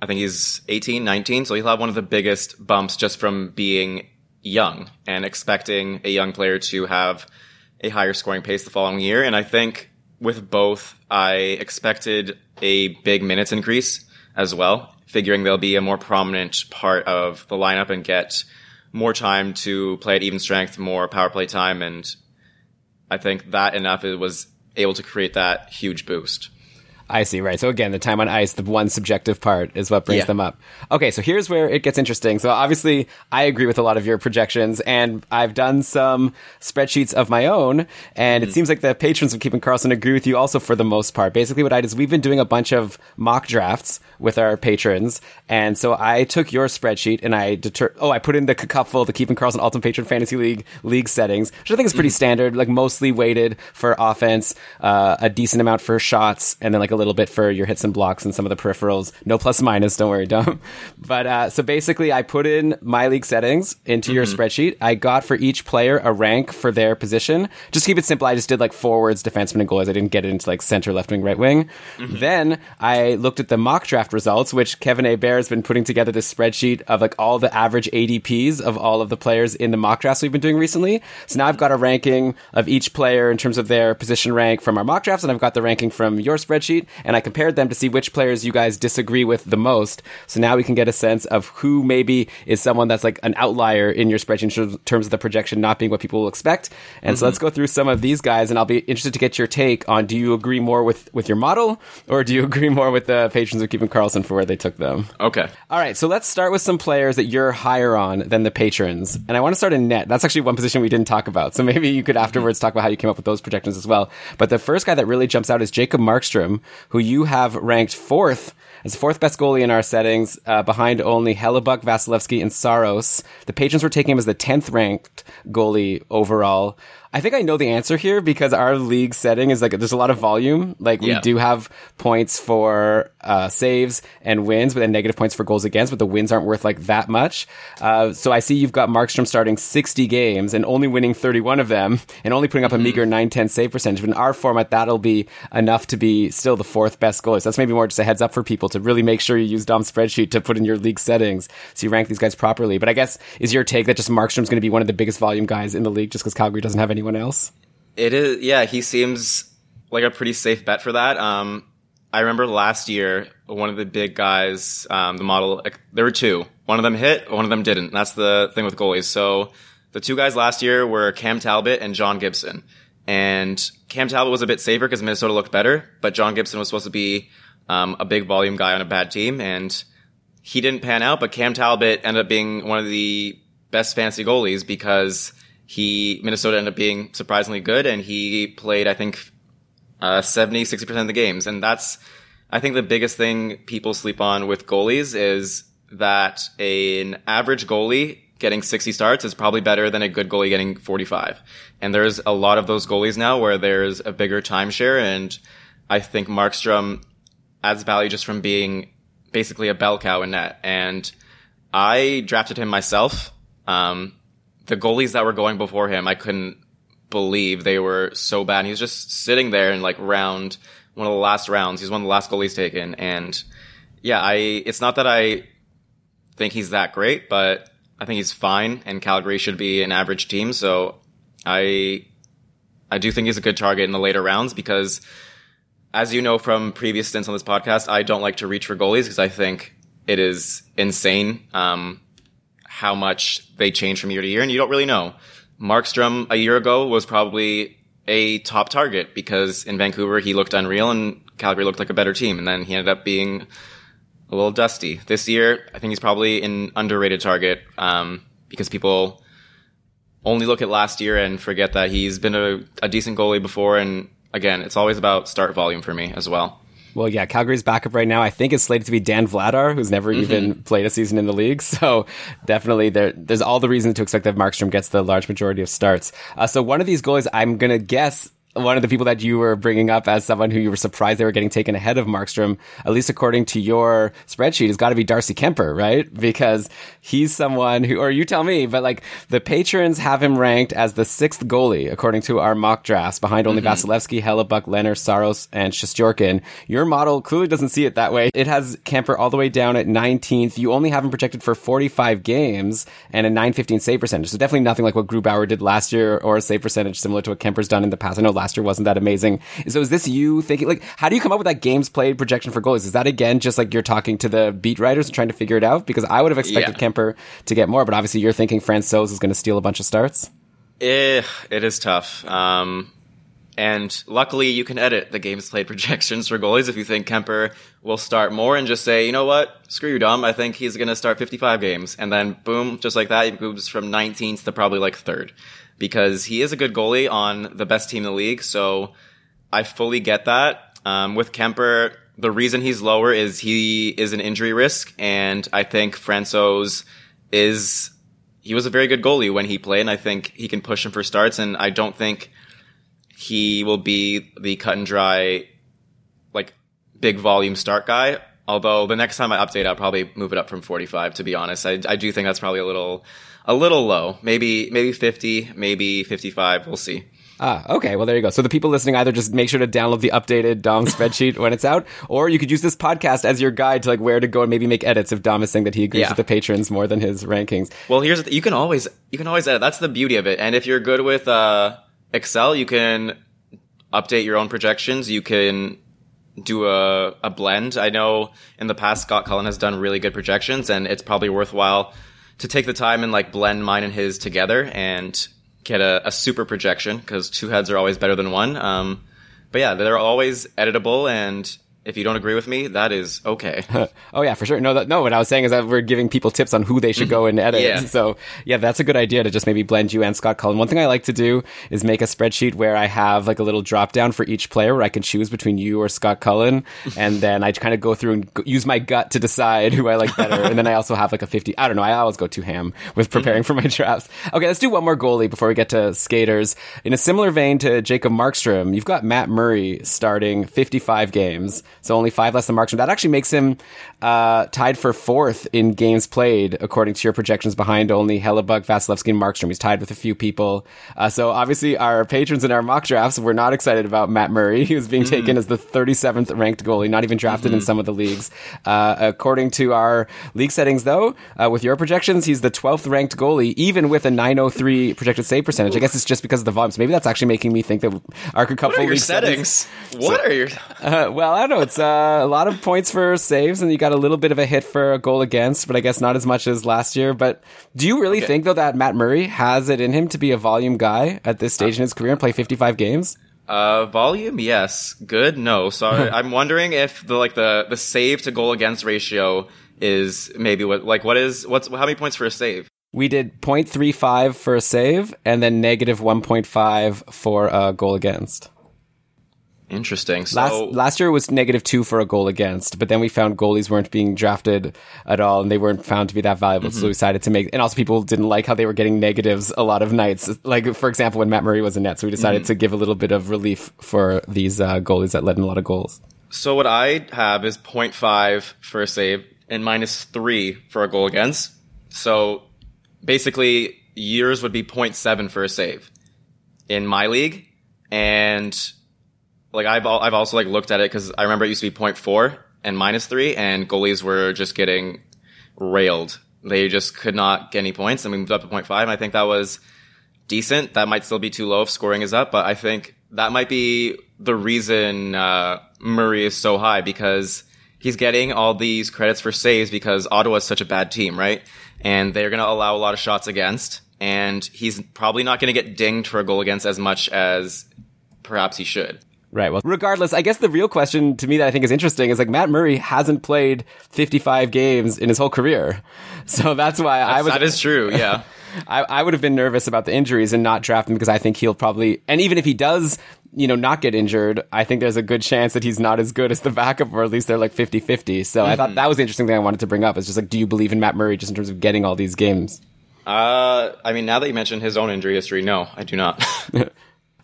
I think he's 18, 19, so he'll have one of the biggest bumps just from being young and expecting a young player to have a higher scoring pace the following year. And I think with both, I expected a big minutes increase as well, figuring they'll be a more prominent part of the lineup and get more time to play at even strength, more power play time, and I think that enough it was able to create that huge boost. I see, right. So again, the time on ice, the one subjective part is what brings yeah. them up. Okay, so here's where it gets interesting. So obviously, I agree with a lot of your projections, and I've done some spreadsheets of my own, and mm. it seems like the patrons of Keeping Karlsson agree with you also for the most part. Basically, what I did is we've been doing a bunch of mock drafts with our patrons, and so I took your spreadsheet and I deter. Oh, I put in the cupful, the Keeping Karlsson Ultimate Patron Fantasy League league settings, which I think is pretty mm. standard, like mostly weighted for offense, uh, a decent amount for shots, and then like a little bit for your hits and blocks and some of the peripherals. No plus minus, don't worry, Dom. But uh, so basically, I put in my league settings into mm-hmm. your spreadsheet. I got for each player a rank for their position. Just keep it simple. I just did like forwards, defenseman, and goalies. I didn't get it into like center, left wing, right wing. Mm-hmm. Then I looked at the mock draft results, which Kevin A. Bear has been putting together this spreadsheet of like all the average ADPs of all of the players in the mock drafts we've been doing recently. So now I've got a ranking of each player in terms of their position rank from our mock drafts, and I've got the ranking from your spreadsheet, and I compared them to see which players you guys disagree with the most. So now we can get a sense of who maybe is someone that's like an outlier in your spreadsheet in terms of the projection not being what people will expect. And mm-hmm. so let's go through some of these guys, and I'll be interested to get your take on: Do you agree more with with your model, or do you agree more with the patrons of Keeping Karlsson for where they took them? Okay. All right. So let's start with some players that you're higher on than the patrons, and I want to start in net. That's actually one position we didn't talk about. So maybe you could afterwards talk about how you came up with those projections as well. But the first guy that really jumps out is Jacob Markstrom, who you have ranked fourth as the fourth best goalie in our settings, uh, behind only Hellebuyck, Vasilevskiy, and Saros. The patrons were taking him as the 10th ranked goalie overall. I think I know the answer here because our league setting is like there's a lot of volume. Like we do have points for uh, saves and wins, but then negative points for goals against. But the wins aren't worth like that much. Uh, so I see you've got Markstrom starting 60 games and only winning 31 of them, and only putting up a meager 9-10 save percentage. But in our format, that'll be enough to be still the fourth best goalie. So that's maybe more just a heads up for people to really make sure you use Dom's spreadsheet to put in your league settings so you rank these guys properly. But I guess is your take that just Markstrom's going to be one of the biggest volume guys in the league just because Calgary doesn't have anyone else? It is, yeah. He seems like a pretty safe bet for that. Um, I remember last year, one of the big guys, um, the model, there were two. One of them hit, one of them didn't. That's the thing with goalies. So the two guys last year were Cam Talbot and John Gibson. And Cam Talbot was a bit safer because Minnesota looked better, but John Gibson was supposed to be um, a big volume guy on a bad team, and he didn't pan out. But Cam Talbot ended up being one of the best fantasy goalies because he Minnesota ended up being surprisingly good, and he played I think uh, 70, 60 percent of the games, and that's I think the biggest thing people sleep on with goalies is that an average goalie getting 60 starts is probably better than a good goalie getting 45. And there's a lot of those goalies now where there's a bigger timeshare, and I think Markstrom adds value just from being basically a bell cow in net. And I drafted him myself. Um, the goalies that were going before him, I couldn't believe they were so bad. He was just sitting there in like round one of the last rounds. He's one of the last goalies taken. And yeah, I it's not that I think he's that great, but I think he's fine. And Calgary should be an average team. So I I do think he's a good target in the later rounds because as you know from previous stints on this podcast, I don't like to reach for goalies because I think it is insane um, how much they change from year to year, and you don't really know. Markstrom a year ago was probably a top target because in Vancouver he looked unreal and Calgary looked like a better team, and then he ended up being a little dusty. This year, I think he's probably an underrated target um, because people only look at last year and forget that he's been a, a decent goalie before. And again, it's always about start volume for me as well. Well, yeah, Calgary's backup right now, I think, is slated to be Dan Vladar, who's never even played a season in the league. So definitely there, there's all the reason to expect that Markstrom gets the large majority of starts. Uh, so one of these goalies, I'm going to guess one of the people that you were bringing up as someone who you were surprised they were getting taken ahead of Markstrom, at least according to your spreadsheet, has got to be Darcy Kuemper, right? Because he's someone who, or you tell me, but like the patrons have him ranked as the sixth goalie according to our mock drafts, behind only mm-hmm. Vasilevskiy, Hellebuyck, Leonard, Saros, and Shesterkin. Your model clearly doesn't see it that way. It has Kuemper all the way down at 19th. You only have him projected for 45 games and a 915 save percentage. So definitely nothing like what Grubauer did last year or a save percentage similar to what Kemper's done in the past. I know last year wasn't that amazing. So is this you thinking like how do you come up with that games played projection for goalies? Is that again just like you're talking to the beat writers and trying to figure it out? Because I would have expected Yeah. Kuemper to get more, but obviously you're thinking Francouz is going to steal a bunch of starts. Eh, it is tough. Um, and luckily, you can edit the games played projections for goalies if you think Kuemper will start more and just say, you know what, screw you, Dom. I think he's going to start 55 games. And then, boom, just like that, he moves from 19th to probably like third. Because he is a good goalie on the best team in the league. So I fully get that. Um, with Kuemper, the reason he's lower is he is an injury risk. And I think Francouz is he was a very good goalie when he played, and I think he can push him for starts. And I don't think he will be the cut and dry, like big volume start guy. Although the next time I update, I'll probably move it up from 45. To be honest, I, I do think that's probably a little, a little low. Maybe maybe 50, maybe 55. We'll see. Ah, okay. Well, there you go. So the people listening either just make sure to download the updated Dom spreadsheet when it's out, or you could use this podcast as your guide to like where to go and maybe make edits if Dom is saying that he agrees Yeah. with the patrons more than his rankings. Well, here's the th- you can always you can always edit. That's the beauty of it. And if you're good with uh, Excel, you can update your own projections. You can do a, a blend. I know in the past Scott Cullen has done really good projections, and it's probably worthwhile to take the time and like blend mine and his together and get a, a super projection because two heads are always better than one. Um, but yeah, they're always editable, and if you don't agree with me, that is okay. Oh yeah, for sure. No, that, no. What I was saying is that we're giving people tips on who they should go mm-hmm. and edit. Yeah. So yeah, that's a good idea to just maybe blend you and Scott Cullen. One thing I like to do is make a spreadsheet where I have like a little drop down for each player where I can choose between you or Scott Cullen, and then I kind of go through and go, use my gut to decide who I like better. and then I also have like a fifty. I don't know. I always go too ham with mm-hmm. preparing for my drafts. Okay, let's do one more goalie before we get to skaters. In a similar vein to Jacob Markstrom, you've got Matt Murray starting fifty-five games, so only five less than Markstrom. That actually makes him uh, tied for fourth in games played, according to your projections, behind only Hellebuyck, Vasilevskiy, and Markstrom. He's tied with a few people. Uh, so obviously, our patrons in our mock drafts were not excited about Matt Murray. He was being taken as the 37th ranked goalie, not even drafted in some of the leagues. Uh, according to our league settings, though, uh, with your projections, he's the 12th ranked goalie, even with a 903 projected save percentage. I guess it's just because of the volume. So maybe that's actually making me think that our couple What are your league settings? What are your? uh, well, I don't know. It's uh, a lot of points for saves, and you got a little bit of a hit for a goal against, but I guess not as much as last year. But do you really think though that Matt Murray has it in him to be a volume guy at this stage in his career and play 55 games? Uh, volume, yes. Good, no. So I'm wondering if the like the the save to goal against ratio is maybe what like what is what's how many points for a save? We did 0.35 for a save, and then negative 1.5 for a goal against. Interesting. So Last last year was negative two for a goal against, but then we found goalies weren't being drafted at all, and they weren't found to be that valuable. So we decided to make, and also people didn't like how they were getting negatives a lot of nights. Like for example, when Matt Murray was in net, so we decided to give a little bit of relief for these uh, goalies that led in a lot of goals. so what I have is 0.5 for a save and minus three for a goal against. So basically, yours would be 0.7 for a save in my league, and like I've I've also like looked at it because I remember it used to be 0.4 and minus three, and goalies were just getting railed. They just could not get any points, and we moved up to 0.5. And I think that was decent. That might still be too low if scoring is up, but I think that might be the reason uh, Murray is so high because he's getting all these credits for saves because Ottawa is such a bad team, right? And they're going to allow a lot of shots against, and he's probably not going to get dinged for a goal against as much as perhaps he should. Right. Well, regardless, I guess the real question to me that I think is interesting is like Matt Murray hasn't played 55 games in his whole career. So that's why I was that is true, yeah. I, I would have been nervous about the injuries and not draft him because I think he'll probably, and even if he does, you know, not get injured, I think there's a good chance that he's not as good as the backup, or at least they're like 50 50. So I thought that was the interesting thing I wanted to bring up. Is just like, do you believe in Matt Murray just in terms of getting all these games? Uh, I mean, now that you mentioned his own injury history, no, I do not.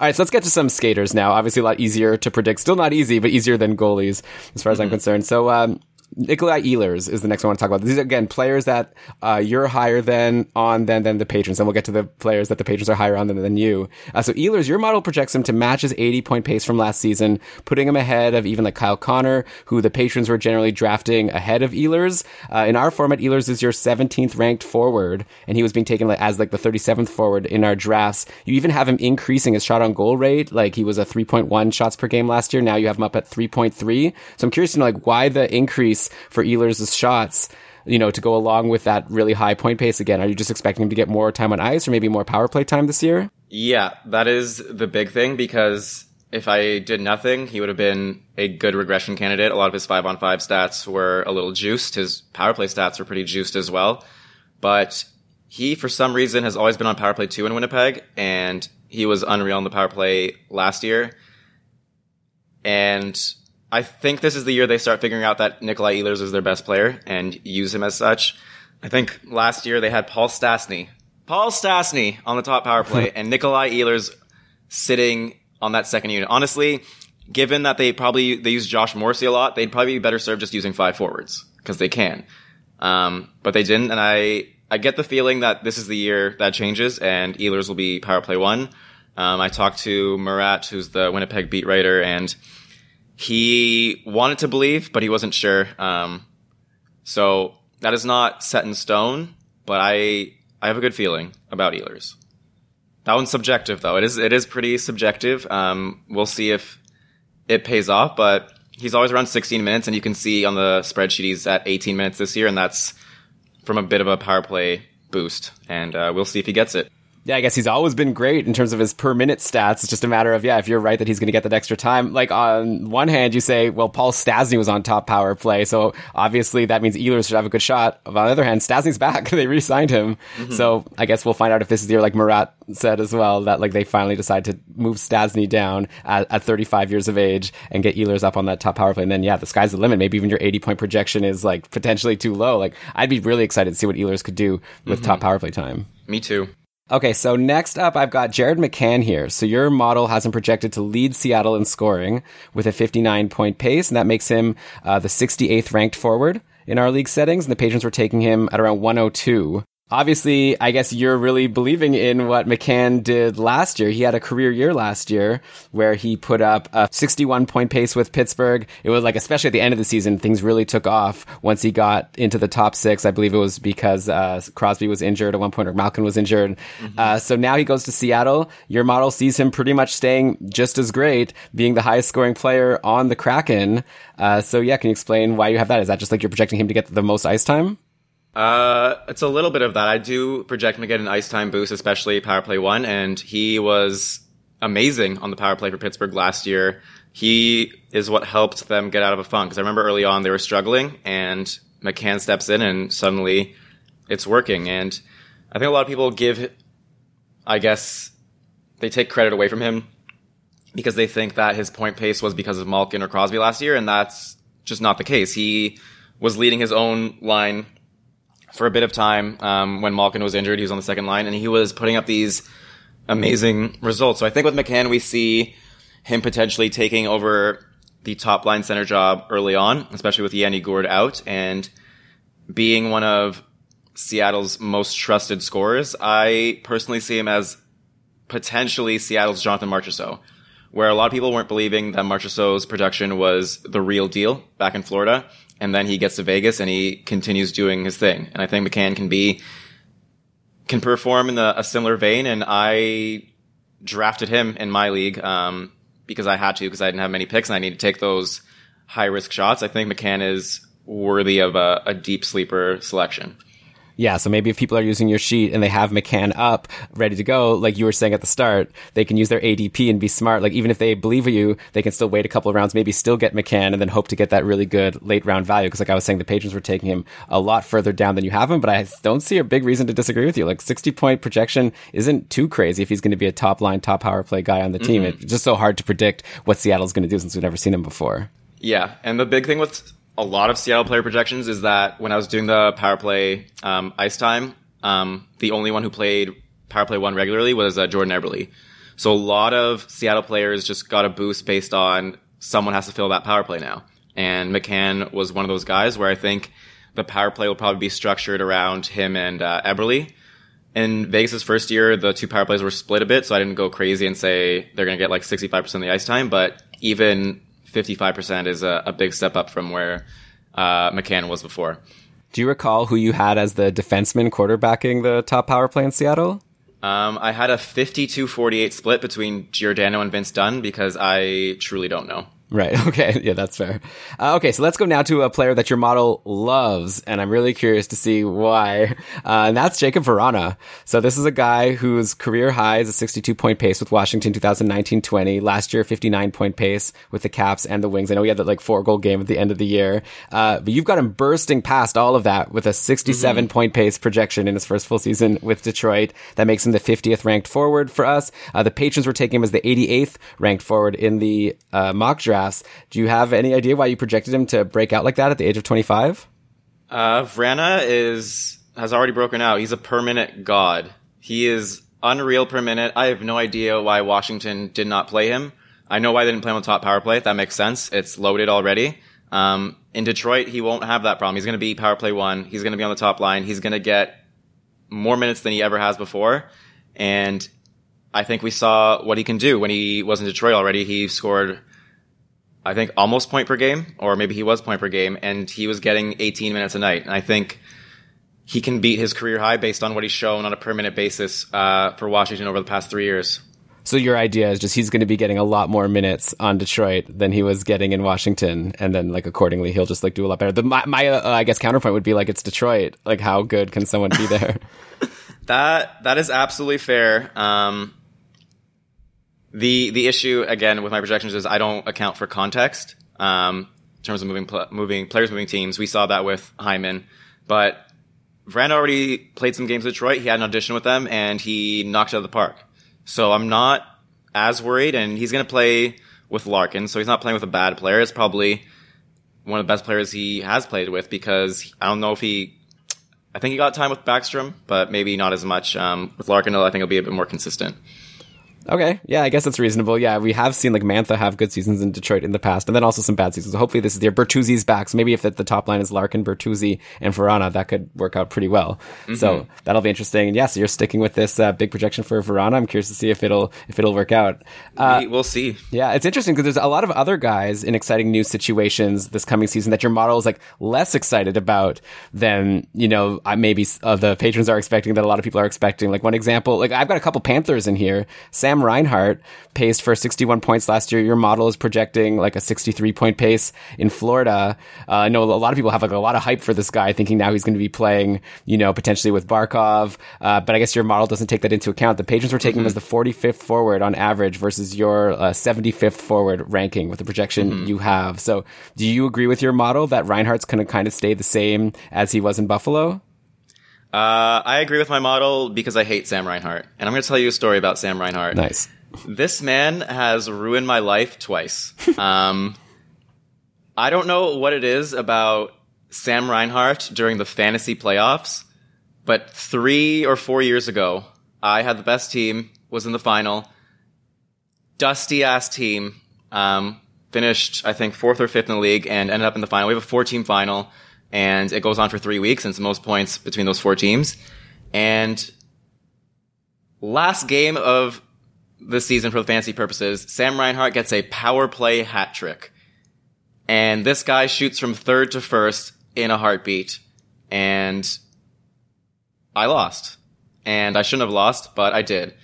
All right, so let's get to some skaters now. Obviously, a lot easier to predict. Still not easy, but easier than goalies, as far as I'm concerned. So, um, Nikolai Ehlers is the next one I want to talk about. These are again players that uh, you're higher than on than than the patrons, and we'll get to the players that the patrons are higher on than, than you. Uh, so Ehlers, your model projects him to match his 80 point pace from last season, putting him ahead of even like Kyle Connor, who the patrons were generally drafting ahead of Ehlers. Uh, in our format, Ehlers is your 17th ranked forward, and he was being taken like, as like the 37th forward in our drafts. You even have him increasing his shot on goal rate, like he was a 3.1 shots per game last year. Now you have him up at 3.3. So I'm curious to know like why the increase for Ehlers' shots, you know, to go along with that really high point pace again. Are you just expecting him to get more time on ice or maybe more power play time this year? yeah, that is the big thing because if I did nothing, he would have been a good regression candidate. A lot of his five on five stats were a little juiced. His power play stats were pretty juiced as well. But he, for some reason, has always been on power play two in Winnipeg, and he was unreal in the power play last year. And I think this is the year they start figuring out that Nikolai Ehlers is their best player and use him as such. I think last year they had Paul Stastny. Paul Stastny on the top power play and Nikolai Ehlers sitting on that second unit. Honestly, given that they probably they use Josh Morrissey a lot, they'd probably be better served just using five forwards because they can. Um, but they didn't, and I I get the feeling that this is the year that changes, and Ehlers will be power play one. Um, I talked to Murat, who's the Winnipeg beat writer, and he wanted to believe, but he wasn't sure. Um, so that is not set in stone, but I I have a good feeling about Ehlers. That one's subjective, though. It is it is pretty subjective. Um, we'll see if it pays off, but he's always around 16 minutes, and you can see on the spreadsheet he's at 18 minutes this year, and that's from a bit of a power play boost. And uh, we'll see if he gets it. Yeah, I guess he's always been great in terms of his per minute stats. It's just a matter of, yeah, if you're right that he's going to get that extra time. Like, on one hand, you say, well, Paul Stastny was on top power play, so obviously that means Ehlers should have a good shot. On the other hand, Stastny's back. they re signed him. Mm-hmm. So I guess we'll find out if this is the year, like Murat said as well, that like they finally decide to move Stastny down at, at 35 years of age and get Ehlers up on that top power play. And then, yeah, the sky's the limit. Maybe even your 80 point projection is like potentially too low. Like, I'd be really excited to see what Ehlers could do with mm-hmm. top power play time. Me too. Okay, so next up, I've got Jared McCann here. So your model has him projected to lead Seattle in scoring with a 59 point pace, and that makes him uh, the 68th ranked forward in our league settings. And the patrons were taking him at around 102 obviously, I guess you're really believing in what McCann did last year. He had a career year last year where he put up a 61 point pace with Pittsburgh. It was like, especially at the end of the season, things really took off once he got into the top six. I believe it was because uh, Crosby was injured at one point or Malkin was injured. Mm-hmm. Uh, so now he goes to Seattle. Your model sees him pretty much staying just as great, being the highest scoring player on the Kraken. Uh, so yeah, can you explain why you have that? Is that just like you're projecting him to get the most ice time? Uh, it's a little bit of that. I do project him to get an ice time boost, especially power play one, and he was amazing on the power play for Pittsburgh last year. He is what helped them get out of a funk. Because I remember early on they were struggling, and McCann steps in, and suddenly it's working. And I think a lot of people give, I guess, they take credit away from him because they think that his point pace was because of Malkin or Crosby last year, and that's just not the case. He was leading his own line for a bit of time um, when Malkin was injured. He was on the second line, and he was putting up these amazing results. So I think with McCann, we see him potentially taking over the top line center job early on, especially with Yanni Gourde out and being one of Seattle's most trusted scorers. I personally see him as potentially Seattle's Jonathan Marchessault, where a lot of people weren't believing that Marchessault's production was the real deal back in Florida and then he gets to Vegas and he continues doing his thing. And I think McCann can be can perform in the, a similar vein. And I drafted him in my league um, because I had to because I didn't have many picks and I need to take those high risk shots. I think McCann is worthy of a, a deep sleeper selection. Yeah, so maybe if people are using your sheet and they have McCann up, ready to go, like you were saying at the start, they can use their ADP and be smart. Like even if they believe you, they can still wait a couple of rounds, maybe still get McCann and then hope to get that really good late round value. Because like I was saying, the patrons were taking him a lot further down than you have him, but I don't see a big reason to disagree with you. Like 60 point projection isn't too crazy if he's going to be a top line, top power play guy on the team. Mm-hmm. It's just so hard to predict what Seattle's going to do since we've never seen him before. Yeah, and the big thing with a lot of Seattle player projections is that when I was doing the power play um, ice time, um, the only one who played power play one regularly was uh, Jordan Eberle. So a lot of Seattle players just got a boost based on someone has to fill that power play now. And McCann was one of those guys where I think the power play will probably be structured around him and uh, Eberle. In Vegas' first year, the two power plays were split a bit, so I didn't go crazy and say they're going to get like 65% of the ice time, but even 55% is a, a big step up from where uh, McCann was before. Do you recall who you had as the defenseman quarterbacking the top power play in Seattle? Um, I had a 52-48 split between Giordano and Vince Dunn because I truly don't know. Right. Okay. Yeah, that's fair. Uh, okay, so let's go now to a player that your model loves, and I'm really curious to see why. Uh, and that's Jakub Vrana. So this is a guy whose career high is a 62 point pace with Washington 2019-20. Last year, 59 point pace with the Caps and the Wings. I know he had that like four goal game at the end of the year, uh, but you've got him bursting past all of that with a 67 mm-hmm. point pace projection in his first full season with Detroit. That makes him the 50th ranked forward for us. Uh, the patrons were taking him as the 88th ranked forward in the uh, mock draft drafts. Do you have any idea why you projected him to break out like that at the age of 25? Uh, Vrana is has already broken out. He's a per minute god. He is unreal per minute. I have no idea why Washington did not play him. I know why they didn't play him on top power play. That makes sense. It's loaded already. Um, in Detroit, he won't have that problem. He's going to be power play one. He's going to be on the top line. He's going to get more minutes than he ever has before. And I think we saw what he can do when he was in Detroit already. He scored I think almost point per game, or maybe he was point per game, and he was getting 18 minutes a night. And I think he can beat his career high based on what he's shown on a per minute basis uh, for Washington over the past three years. So your idea is just he's going to be getting a lot more minutes on Detroit than he was getting in Washington, and then like accordingly he'll just like do a lot better. The, my, my uh, I guess counterpoint would be like it's Detroit. Like how good can someone be there? That that is absolutely fair. Um, the the issue again with my projections is I don't account for context um, in terms of moving pl- moving players moving teams. We saw that with Hyman, but Vrana already played some games with Detroit. He had an audition with them and he knocked out of the park. So I'm not as worried, and he's going to play with Larkin, so he's not playing with a bad player. It's probably one of the best players he has played with because I don't know if he. I think he got time with Backstrom, but maybe not as much. Um, with Larkin, I think he'll be a bit more consistent. Okay, yeah, I guess that's reasonable. Yeah, we have seen like Mantha have good seasons in Detroit in the past, and then also some bad seasons. So hopefully this is the year. Bertuzzi's back, so maybe if the, the top line is Larkin, Bertuzzi, and Vrana, that could work out pretty well. So that'll be interesting. And yeah, so you're sticking with this uh, big projection for Vrana. I'm curious to see if it'll if it'll work out. Uh, we, we'll see. yeah, it's interesting because there's a lot of other guys in exciting new situations this coming season that your model is like less excited about than you know maybe uh, the patrons are expecting that a lot of people are expecting. Like one example, like I've got a couple Panthers in here. Sam Reinhart paced for 61 points last year. Your model is projecting like a 63 point pace in Florida. Uh, I know a lot of people have like a lot of hype for this guy, thinking now he's going to be playing, you know, potentially with Barkov. Uh, but I guess your model doesn't take that into account. The patrons were taking him as the 45th forward on average versus your uh, 75th forward ranking with the projection you have. So, do you agree with your model that Reinhart's going to kind of stay the same as he was in Buffalo? Uh, I agree with my model because I hate Sam Reinhart, and I'm going to tell you a story about Sam Reinhart. Nice. This man has ruined my life twice. um, I don't know what it is about Sam Reinhart during the fantasy playoffs, but three or four years ago, I had the best team, was in the final, dusty ass team, um, finished I think fourth or fifth in the league, and ended up in the final. We have a four team final, and it goes on for three weeks, and it's the most points between those four teams. And last game of the season for the fantasy purposes, Sam Reinhart gets a power play hat trick. And this guy shoots from third to first in a heartbeat. And I lost. And I shouldn't have lost, but I did.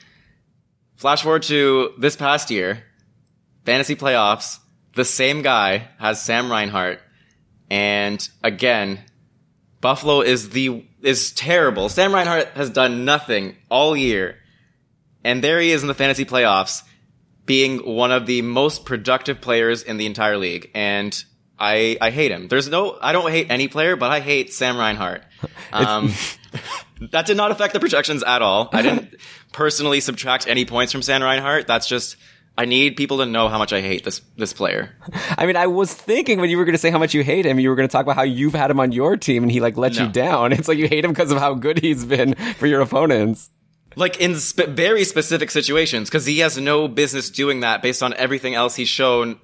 Flash forward to this past year, fantasy playoffs, the same guy has Sam Reinhart. And again, Buffalo is the, is terrible. Sam Reinhart has done nothing all year. And there he is in the fantasy playoffs, being one of the most productive players in the entire league. And I, I hate him. There's no, I don't hate any player, but I hate Sam Reinhart. Um, that did not affect the projections at all. I didn't personally subtract any points from Sam Reinhart. That's just, I need people to know how much I hate this, this player. I mean, I was thinking when you were going to say how much you hate him, you were going to talk about how you've had him on your team and he like let you down. It's like you hate him because of how good he's been for your opponents. Like in spe- very specific situations, because he has no business doing that based on everything else he's shown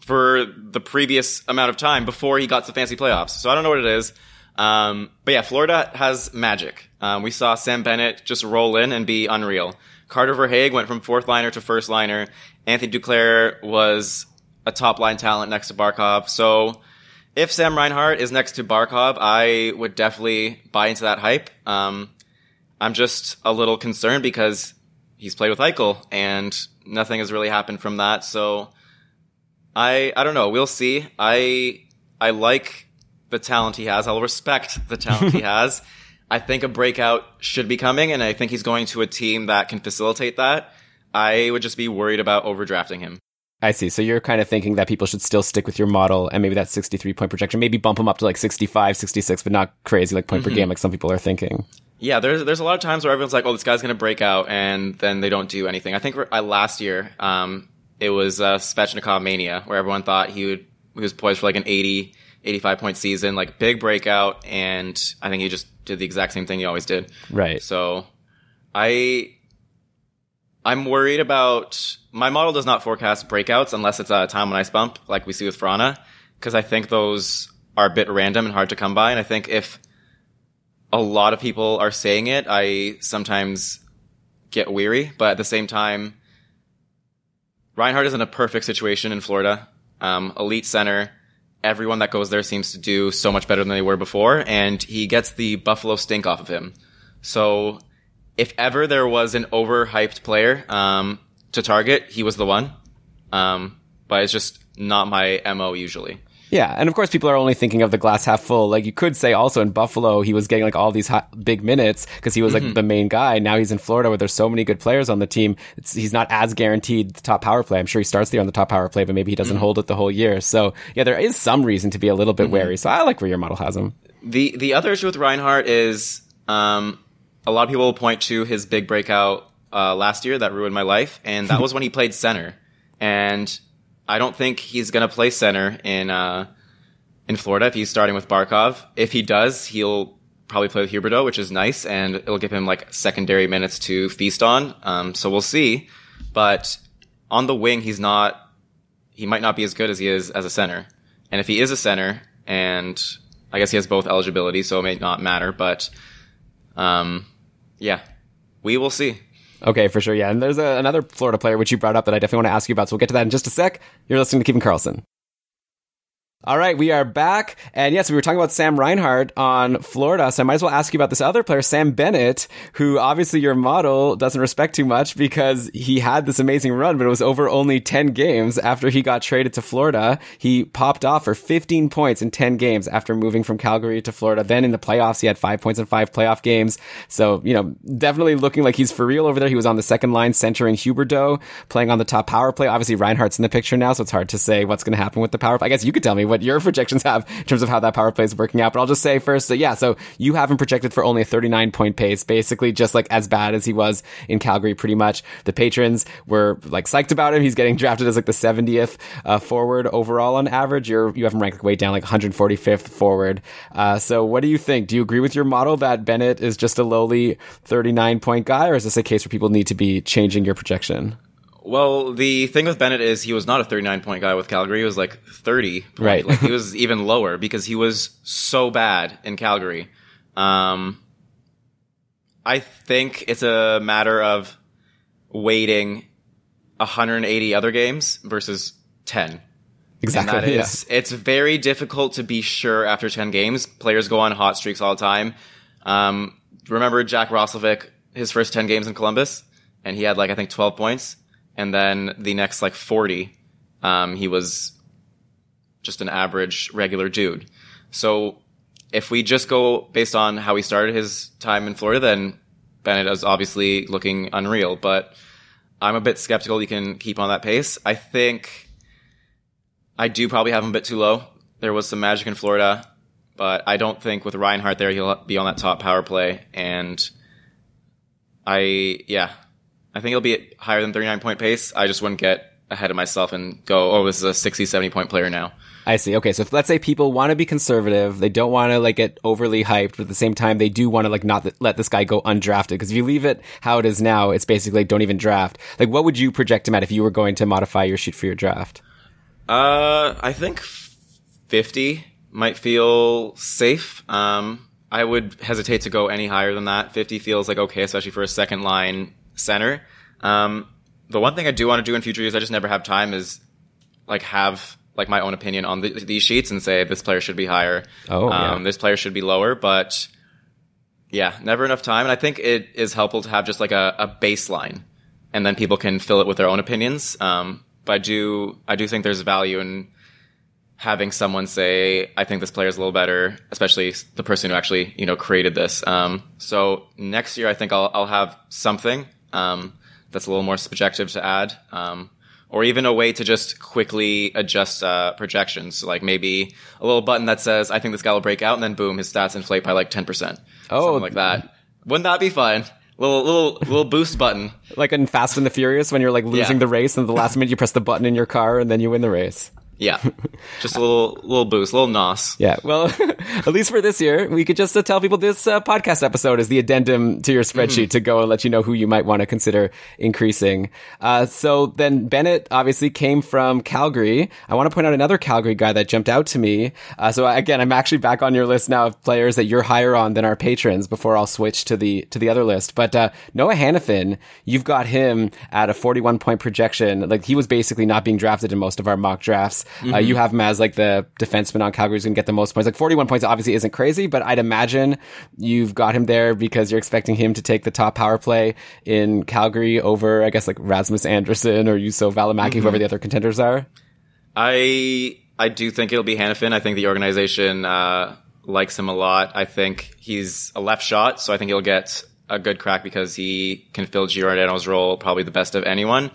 for the previous amount of time before he got to fancy playoffs. So I don't know what it is. Um, but yeah, Florida has magic. Um, we saw Sam Bennett just roll in and be unreal. Carter Verhaeghe went from fourth liner to first liner. Anthony Duclair was a top line talent next to Barkov. So if Sam Reinhart is next to Barkov, I would definitely buy into that hype. Um, I'm just a little concerned because he's played with Eichel and nothing has really happened from that. So I I don't know. We'll see. I I like the talent he has. I'll respect the talent he has. I think a breakout should be coming, and I think he's going to a team that can facilitate that. I would just be worried about overdrafting him. I see. So you're kind of thinking that people should still stick with your model and maybe that 63 point projection, maybe bump him up to like 65, 66, but not crazy like point per game like some people are thinking. Yeah, there's there's a lot of times where everyone's like, "Oh, this guy's gonna break out," and then they don't do anything. I think I, last year, um, it was uh, Svechnikov mania, where everyone thought he would he was poised for like an 80, 85 point season, like big breakout, and I think he just did the exact same thing he always did. Right. So, I I'm worried about my model does not forecast breakouts unless it's a time when ice bump, like we see with Vrana, because I think those are a bit random and hard to come by, and I think if a lot of people are saying it, I sometimes get weary. But at the same time, Reinhart is in a perfect situation in Florida. Um, elite center. Everyone that goes there seems to do so much better than they were before, and he gets the Buffalo stink off of him. So, if ever there was an overhyped player um, to target, he was the one. Um, but it's just not my mo usually. Yeah, and of course, people are only thinking of the glass half full. Like you could say, also in Buffalo, he was getting like all these hot, big minutes because he was like the main guy. Now he's in Florida, where there's so many good players on the team. It's, he's not as guaranteed the top power play. I'm sure he starts there on the top power play, but maybe he doesn't hold it the whole year. So yeah, there is some reason to be a little bit wary. So I like where your model has him. The the other issue with Reinhart is um, a lot of people will point to his big breakout uh, last year that ruined my life, and that was when he played center. And I don't think he's going to play center in uh, in Florida if he's starting with Barkov. If he does, he'll probably play with Huberdeau, which is nice, and it'll give him like secondary minutes to feast on. Um, so we'll see. But on the wing, he's not. He might not be as good as he is as a center. And if he is a center, and I guess he has both eligibility, so it may not matter. But um, yeah, we will see. Okay, for sure. Yeah. And there's a, another Florida player, which you brought up that I definitely want to ask you about. So we'll get to that in just a sec. You're listening to Keeping Karlsson. All right, we are back. And yes, we were talking about Sam Reinhart on Florida. So I might as well ask you about this other player, Sam Bennett, who obviously your model doesn't respect too much because he had this amazing run, but it was over only 10 games after he got traded to Florida. He popped off for 15 points in 10 games after moving from Calgary to Florida. Then in the playoffs, he had five points in five playoff games. So, you know, definitely looking like he's for real over there. He was on the second line centering Huberdeau, playing on the top power play. Obviously, Reinhart's in the picture now, so it's hard to say what's going to happen with the power play. I guess you could tell me what your projections have in terms of how that power play is working out. But I'll just say first that, yeah, so you have him projected for only a 39 point pace, basically just like as bad as he was in Calgary, pretty much. The patrons were like psyched about him. He's getting drafted as like the 70th uh, forward overall on average. You're, you have him ranked way down, like 145th forward. Uh, so what do you think? Do you agree with your model that Bennett is just a lowly 39 point guy, or is this a case where people need to be changing your projection? Well, the thing with Bennett is he was not a 39 point guy with Calgary. He was like 30. Point. Right. Like he was even lower because he was so bad in Calgary. Um, I think it's a matter of waiting 180 other games versus 10. Exactly. And that is, it's very difficult to be sure after 10 games. Players go on hot streaks all the time. Um, remember Jack Roslovic, his first 10 games in Columbus? And he had like, I think 12 points. And then the next like 40, um, he was just an average regular dude. So if we just go based on how he started his time in Florida, then Bennett is obviously looking unreal. But I'm a bit skeptical he can keep on that pace. I think I do probably have him a bit too low. There was some magic in Florida, but I don't think with Reinhart there he'll be on that top power play. And I, yeah, I think he'll be at higher than 39 point pace. I just wouldn't get ahead of myself and go, oh, this is a 60, 70 point player now. I see. Okay, so if, let's say people want to be conservative, they don't want to like get overly hyped, but at the same time they do want to like not th- let this guy go undrafted. Because if you leave it how it is now, it's basically like, don't even draft. Like, what would you project him at if you were going to modify your shoot for your draft? Uh, I think 50 might feel safe. Um, I would hesitate to go any higher than that. 50 feels like okay, especially for a second line center. Um, the one thing I do want to do in future years, I just never have time, is like have like my own opinion on the, these sheets and say this player should be higher. Oh, yeah. um, this player should be lower. But yeah, never enough time. And I think it is helpful to have just like a, a baseline, and then people can fill it with their own opinions. Um, but I do I do think there's value in having someone say, I think this player is a little better, especially the person who actually, you know, created this. Um, so next year, I think I'll, I'll have something, um, that's a little more subjective to add. Um, or even a way to just quickly adjust, uh, projections. Like maybe a little button that says, I think this guy will break out, and then boom, his stats inflate by like 10%. Oh. Something like that. Wouldn't that be fun? Little, little, little boost button. Like in Fast and the Furious when you're like losing Yeah. the race and the last minute you press the button in your car and then you win the race. Yeah. just a little, little boost, a little nos. Yeah, well, at least for this year, we could just uh, tell people this uh, podcast episode is the addendum to your spreadsheet to go and let you know who you might want to consider increasing. Uh, so then Bennett obviously came from Calgary. I want to point out another Calgary guy that jumped out to me. Uh, so again, I'm actually back on your list now of players that you're higher on than our patrons before I'll switch to the to the other list. But uh, Noah Hanifin, you've got him at a 41 point projection. Like he was basically not being drafted in most of our mock drafts. Uh, you have him as like the defenseman on Calgary who's going to get the most points. Like 41 points obviously isn't crazy, but I'd imagine you've got him there because you're expecting him to take the top power play in Calgary over, I guess, like Rasmus Andersson or Juuso Valimaki, whoever the other contenders are. I I do think it'll be Hanifin. I think the organization uh, likes him a lot. I think he's a left shot, so I think he'll get a good crack because he can fill Giordano's role probably the best of anyone.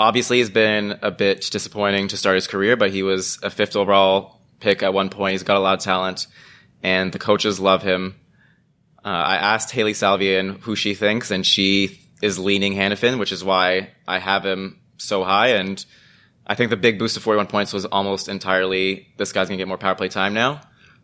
Obviously, he's been a bit disappointing to start his career, but he was a fifth overall pick at one point. He's got a lot of talent, and the coaches love him. Uh, I asked Hailey Salvian who she thinks, and she is leaning Hanifin, which is why I have him so high. And I think the big boost of 41 points was almost entirely this guy's gonna get more power play time now.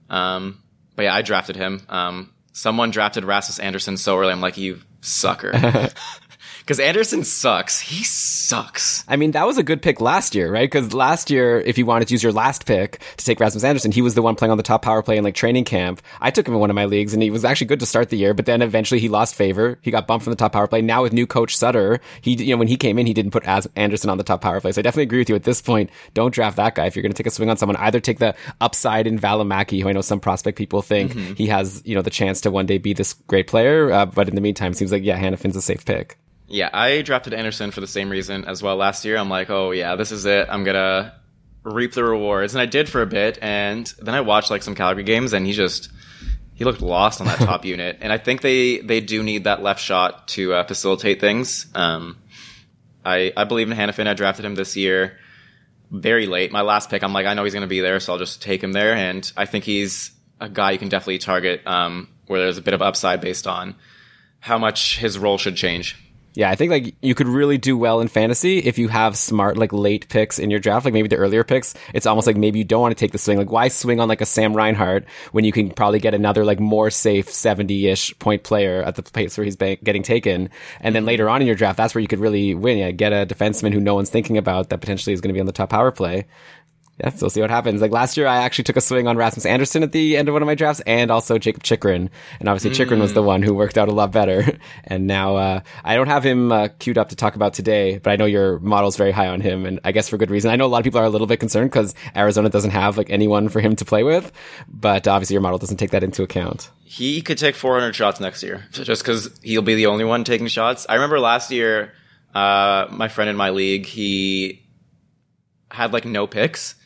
Um, but yeah, I drafted him. Um, someone drafted Rasmus Andersson so early. I'm like, you sucker. Because Andersson sucks. He sucks. I mean, that was a good pick last year, right? Because last year, if you wanted to use your last pick to take Rasmus Andersson, he was the one playing on the top power play in like training camp. I took him in one of my leagues and he was actually good to start the year, but then eventually he lost favor. He got bumped from the top power play. Now with new coach Sutter, he, you know, when he came in, he didn't put As- Andersson on the top power play. So I definitely agree with you at this point. Don't draft that guy. If you're going to take a swing on someone, either take the upside in Valimaki, who I know some prospect people think he has, you know, the chance to one day be this great player. Uh, but in the meantime, it seems like, yeah, Hanifin's a safe pick. Yeah, I drafted Andersson for the same reason as well last year. I'm like, oh yeah, this is it. I'm gonna reap the rewards, and I did for a bit. And then I watched like some Calgary games, and he just he looked lost on that top unit. And I think they they do need that left shot to uh, facilitate things. Um, I I believe in Hanifin. I drafted him this year very late. My last pick, I'm like, I know he's gonna be there, so I'll just take him there. And I think he's a guy you can definitely target um, where there's a bit of upside based on how much his role should change. Yeah, I think like you could really do well in fantasy if you have smart like late picks in your draft, like maybe the earlier picks. It's almost like maybe you don't want to take the swing. Like why swing on like a Sam Reinhart when you can probably get another like more safe 70-ish point player at the place where he's getting taken. And then later on in your draft, that's where you could really win. Yeah, get a defenseman who no one's thinking about that potentially is going to be on the top power play yeah, so we'll see what happens. Like last year, I actually took a swing on Rasmus Andersson at the end of one of my drafts, and also Jakob Chychrun. And obviously, mm. Chychrun was the one who worked out a lot better. And now uh, I don't have him uh, queued up to talk about today, but I know your model's very high on him, and I guess for good reason. I know a lot of people are a little bit concerned because Arizona doesn't have like anyone for him to play with, but obviously your model doesn't take that into account. He could take 400 shots next year, just because he'll be the only one taking shots. I remember last year, uh, my friend in my league, he had like no picks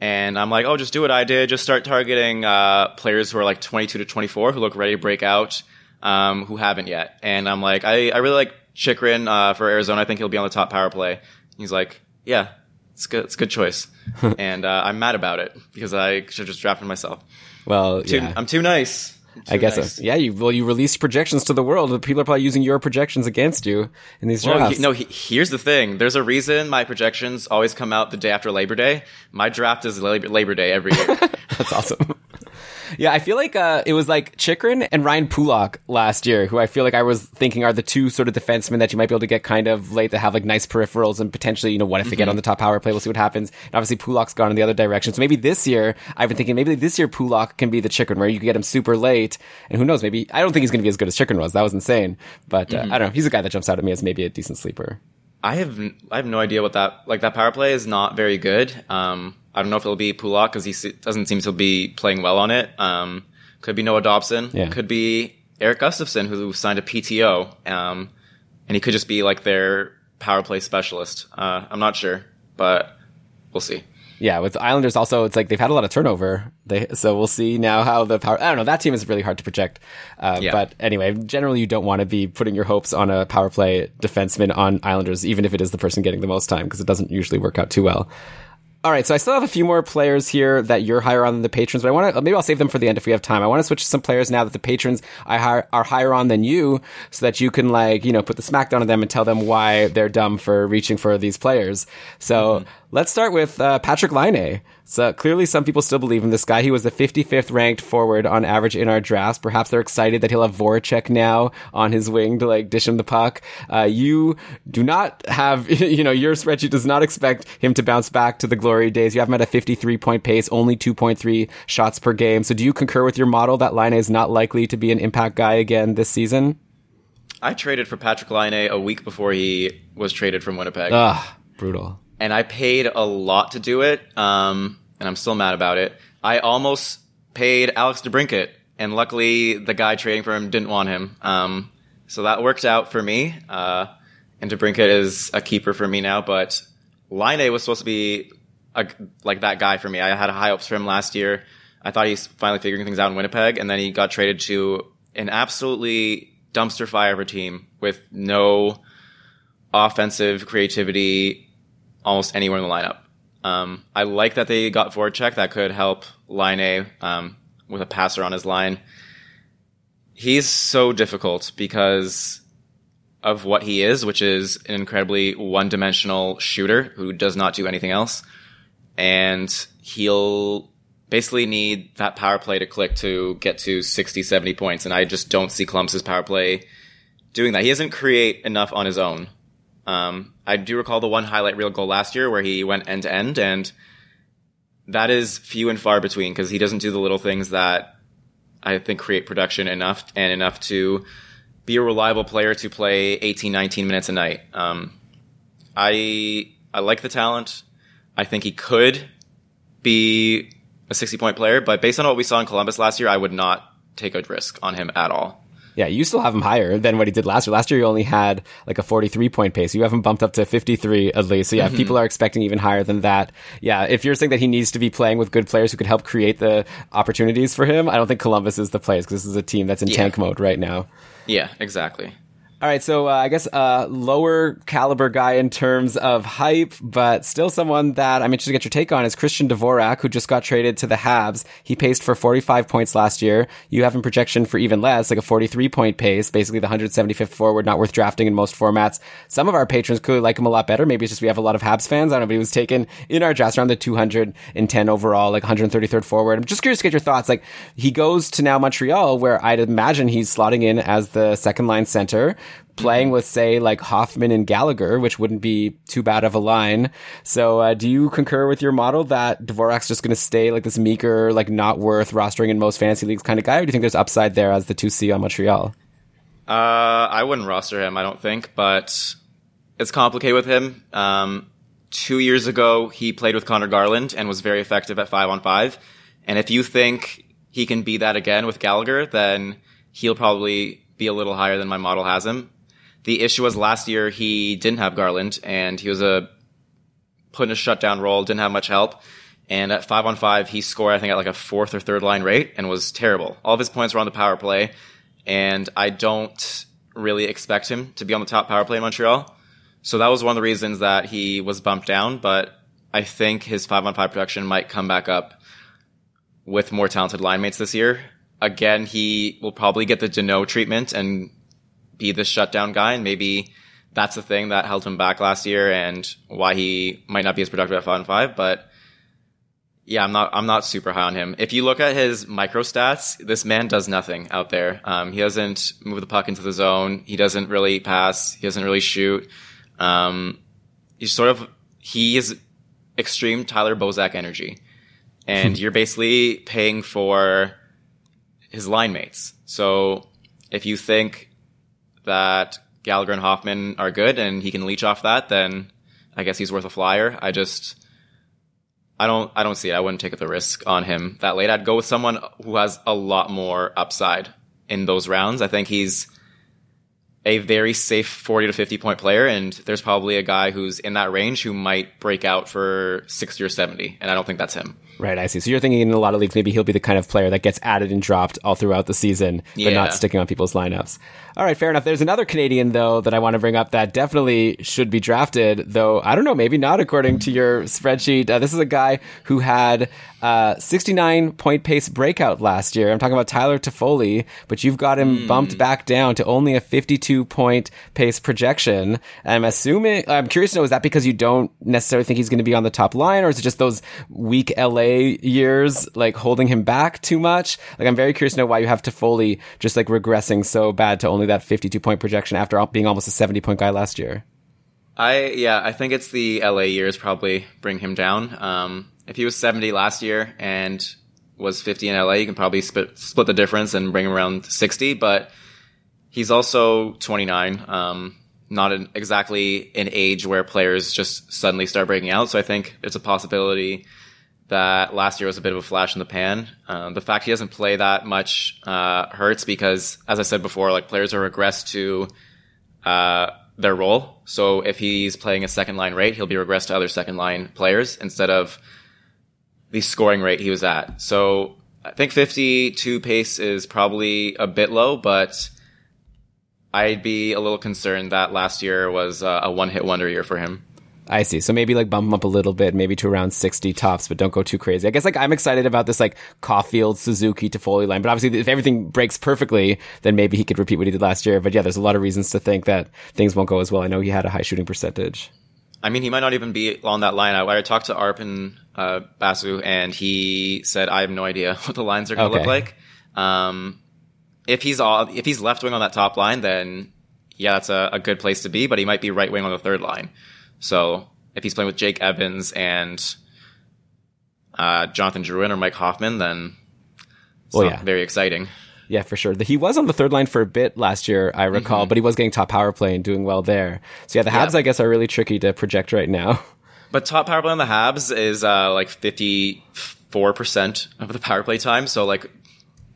and I'm like, oh, just do what I did. Just start targeting uh, players who are like 22 to 24 who look ready to break out, um, who haven't yet. And I'm like, I, I really like Chychrun uh, for Arizona. I think he'll be on the top power play. He's like, yeah, it's good. It's a good choice. and uh, I'm mad about it because I should just drafted myself. Well, too, yeah. I'm too nice. I guess uh, nice. so. Yeah, you well, you release projections to the world. People are probably using your projections against you in these drafts. Well, he, no, he, here's the thing. There's a reason my projections always come out the day after Labor Day. My draft is Labor, Labor Day every year. That's awesome. Yeah, I feel like uh, it was like Chychrun and Ryan Pulock last year, who I feel like I was thinking are the two sort of defensemen that you might be able to get kind of late that have like nice peripherals and potentially, you know, what if they get on the top power play? We'll see what happens. And obviously Pulock's gone in the other direction. So maybe this year, I've been thinking maybe this year Pulock can be the Chychrun where you can get him super late. And who knows, maybe, I don't think he's going to be as good as Chychrun was. That was insane. But uh, I don't know. He's a guy that jumps out at me as maybe a decent sleeper. I have I have no idea what that like that power play is not very good. Um, I don't know if it'll be Pulock because he doesn't seem to be playing well on it. Um, could be Noah Dobson. Yeah. Could be Erik Gustafsson, who signed a PTO. Um, and he could just be like their power play specialist. Uh, I'm not sure, but we'll see. Yeah, with the Islanders also, it's like they've had a lot of turnover. They so we'll see now how the power. I don't know. That team is really hard to project. Uh, Yeah. But anyway, generally you don't want to be putting your hopes on a power play defenseman on Islanders, even if it is the person getting the most time, because it doesn't usually work out too well. All right, so I still have a few more players here that you're higher on than the patrons, but I want to maybe I'll save them for the end if we have time. I want to switch to some players now that the patrons are higher on than you, so that you can like you know put the smackdown on them and tell them why they're dumb for reaching for these players. So mm-hmm. Let's start with uh, Patrick Laine. So clearly, some people still believe in this guy. He was the 55th ranked forward on average in our drafts. Perhaps they're excited that he'll have Voracek now on his wing to like dish him the puck. Uh, you do not have, you know, your spreadsheet does not expect him to bounce back to the glory days. You have him at a 53 point pace, only 2.3 shots per game. So do you concur with your model that Laine is not likely to be an impact guy again this season? I traded for Patrick Laine a week before he was traded from Winnipeg. Ugh, brutal. And I paid a lot to do it, um, and I'm still mad about it. I almost paid Alex DeBrincat, and luckily the guy trading for him didn't want him. Um, so that worked out for me. Uh, and DeBrinket is a keeper for me now, but Laine was supposed to be a, like that guy for me. I had high hopes for him last year. I thought he's finally figuring things out in Winnipeg, and then he got traded to an absolutely dumpster fire of a team with no offensive creativity almost anywhere in the lineup. Um, I like that they got Voracek that could help Laine um, with a passer on his line. He's so difficult because of what he is, which is an incredibly one-dimensional shooter who does not do anything else. And he'll basically need that power play to click to get to 60, 70 points. And I just don't see Columbus's power play doing that. He doesn't create enough on his own. Um, I do recall the one highlight reel goal last year where he went end to end, and that is few and far between because he doesn't do the little things that I think create production enough and enough to be a reliable player to play 18, 19 minutes a night. Um, I I like the talent. I think he could be a 60 point player, but based on what we saw in Columbus last year, I would not take a risk on him at all. Yeah, you still have him higher than what he did last year. Last year, you only had like a 43 point pace. You have him bumped up to 53 at least. So yeah, mm-hmm. people are expecting even higher than that. Yeah, if you're saying that he needs to be playing with good players who could help create the opportunities for him, I don't think Columbus is the place because this is a team that's in yeah. tank mode right now. Yeah, exactly. All right, so uh, I guess a uh, lower caliber guy in terms of hype, but still someone that I'm interested to get your take on is Christian Dvorak, who just got traded to the Habs. He paced for 45 points last year. You have him projection for even less, like a 43 point pace, basically the 175th forward, not worth drafting in most formats. Some of our patrons could like him a lot better. Maybe it's just we have a lot of Habs fans. I don't know, but he was taken in our draft around the 210 overall, like 133rd forward. I'm just curious to get your thoughts. Like he goes to now Montreal, where I'd imagine he's slotting in as the second line center playing with, say, like Hoffman and Gallagher, which wouldn't be too bad of a line. So, uh, do you concur with your model that Dvorak's just going to stay like this meeker, like not worth rostering in most fantasy leagues kind of guy, or do you think there's upside there as the 2C on Montreal? Uh, I wouldn't roster him, I don't think, but it's complicated with him. Um, two years ago, he played with Conor Garland and was very effective at five on five. And if you think he can be that again with Gallagher, then he'll probably be a little higher than my model has him. The issue was last year he didn't have Garland and he was a put in a shutdown role, didn't have much help. And at five on five, he scored, I think, at like a fourth or third line rate and was terrible. All of his points were on the power play. And I don't really expect him to be on the top power play in Montreal. So that was one of the reasons that he was bumped down. But I think his five on five production might come back up with more talented line mates this year. Again, he will probably get the Danault treatment and be the shutdown guy, and maybe that's the thing that held him back last year and why he might not be as productive at five and five. But yeah, I'm not I'm not super high on him. If you look at his micro stats, this man does nothing out there. Um, he doesn't move the puck into the zone. He doesn't really pass. He doesn't really shoot. Um, he's sort of he is extreme Tyler Bozak energy, and you're basically paying for his line mates. So if you think that Gallagher and Hoffman are good and he can leech off that, then I guess he's worth a flyer. I just I don't I don't see it. I wouldn't take the risk on him that late. I'd go with someone who has a lot more upside in those rounds. I think he's a very safe 40 to 50 point player and there's probably a guy who's in that range who might break out for 60 or 70 and I don't think that's him. Right, I see. So you're thinking in a lot of leagues, maybe he'll be the kind of player that gets added and dropped all throughout the season, but yeah. not sticking on people's lineups. All right, fair enough. There's another Canadian though that I want to bring up that definitely should be drafted, though I don't know, maybe not according to your spreadsheet. Uh, this is a guy who had uh, 69 point pace breakout last year. I'm talking about Tyler Toffoli, but you've got him mm. bumped back down to only a 52 point pace projection. I'm assuming, I'm curious to know, is that because you don't necessarily think he's going to be on the top line, or is it just those weak LA years like holding him back too much? Like, I'm very curious to know why you have Toffoli just like regressing so bad to only that 52 point projection after being almost a 70 point guy last year. I yeah, I think it's the LA years probably bring him down. Um, if he was 70 last year and was 50 in LA, you can probably split, split the difference and bring him around 60. But he's also 29, um, not an, exactly an age where players just suddenly start breaking out. So I think it's a possibility that last year was a bit of a flash in the pan. Uh, the fact he doesn't play that much uh, hurts because, as I said before, like players are regressed to uh, their role. So if he's playing a second line rate, he'll be regressed to other second line players instead of the scoring rate he was at. So I think 52 pace is probably a bit low, but I'd be a little concerned that last year was uh, a one hit wonder year for him. I see. So maybe like bump him up a little bit, maybe to around 60 tops, but don't go too crazy. I guess like I'm excited about this like Caufield, Suzuki, Toffoli line, but obviously if everything breaks perfectly, then maybe he could repeat what he did last year. But yeah, there's a lot of reasons to think that things won't go as well. I know he had a high shooting percentage. I mean, he might not even be on that line. I, I talked to Arpon uh, Basu, and he said, "I have no idea what the lines are going to Okay. look like." Um, if he's all, if he's left wing on that top line, then yeah, that's a, a good place to be. But he might be right wing on the third line. So if he's playing with Jake Evans and uh, Jonathan Drouin or Mike Hoffman, then it's Well, not yeah. very exciting. Yeah, for sure. He was on the third line for a bit last year, I recall, but he was getting top power play and doing well there. So yeah, the Habs, Yeah. I guess, are really tricky to project right now. But top power play on the Habs is uh, like fifty four percent of the power play time. So like,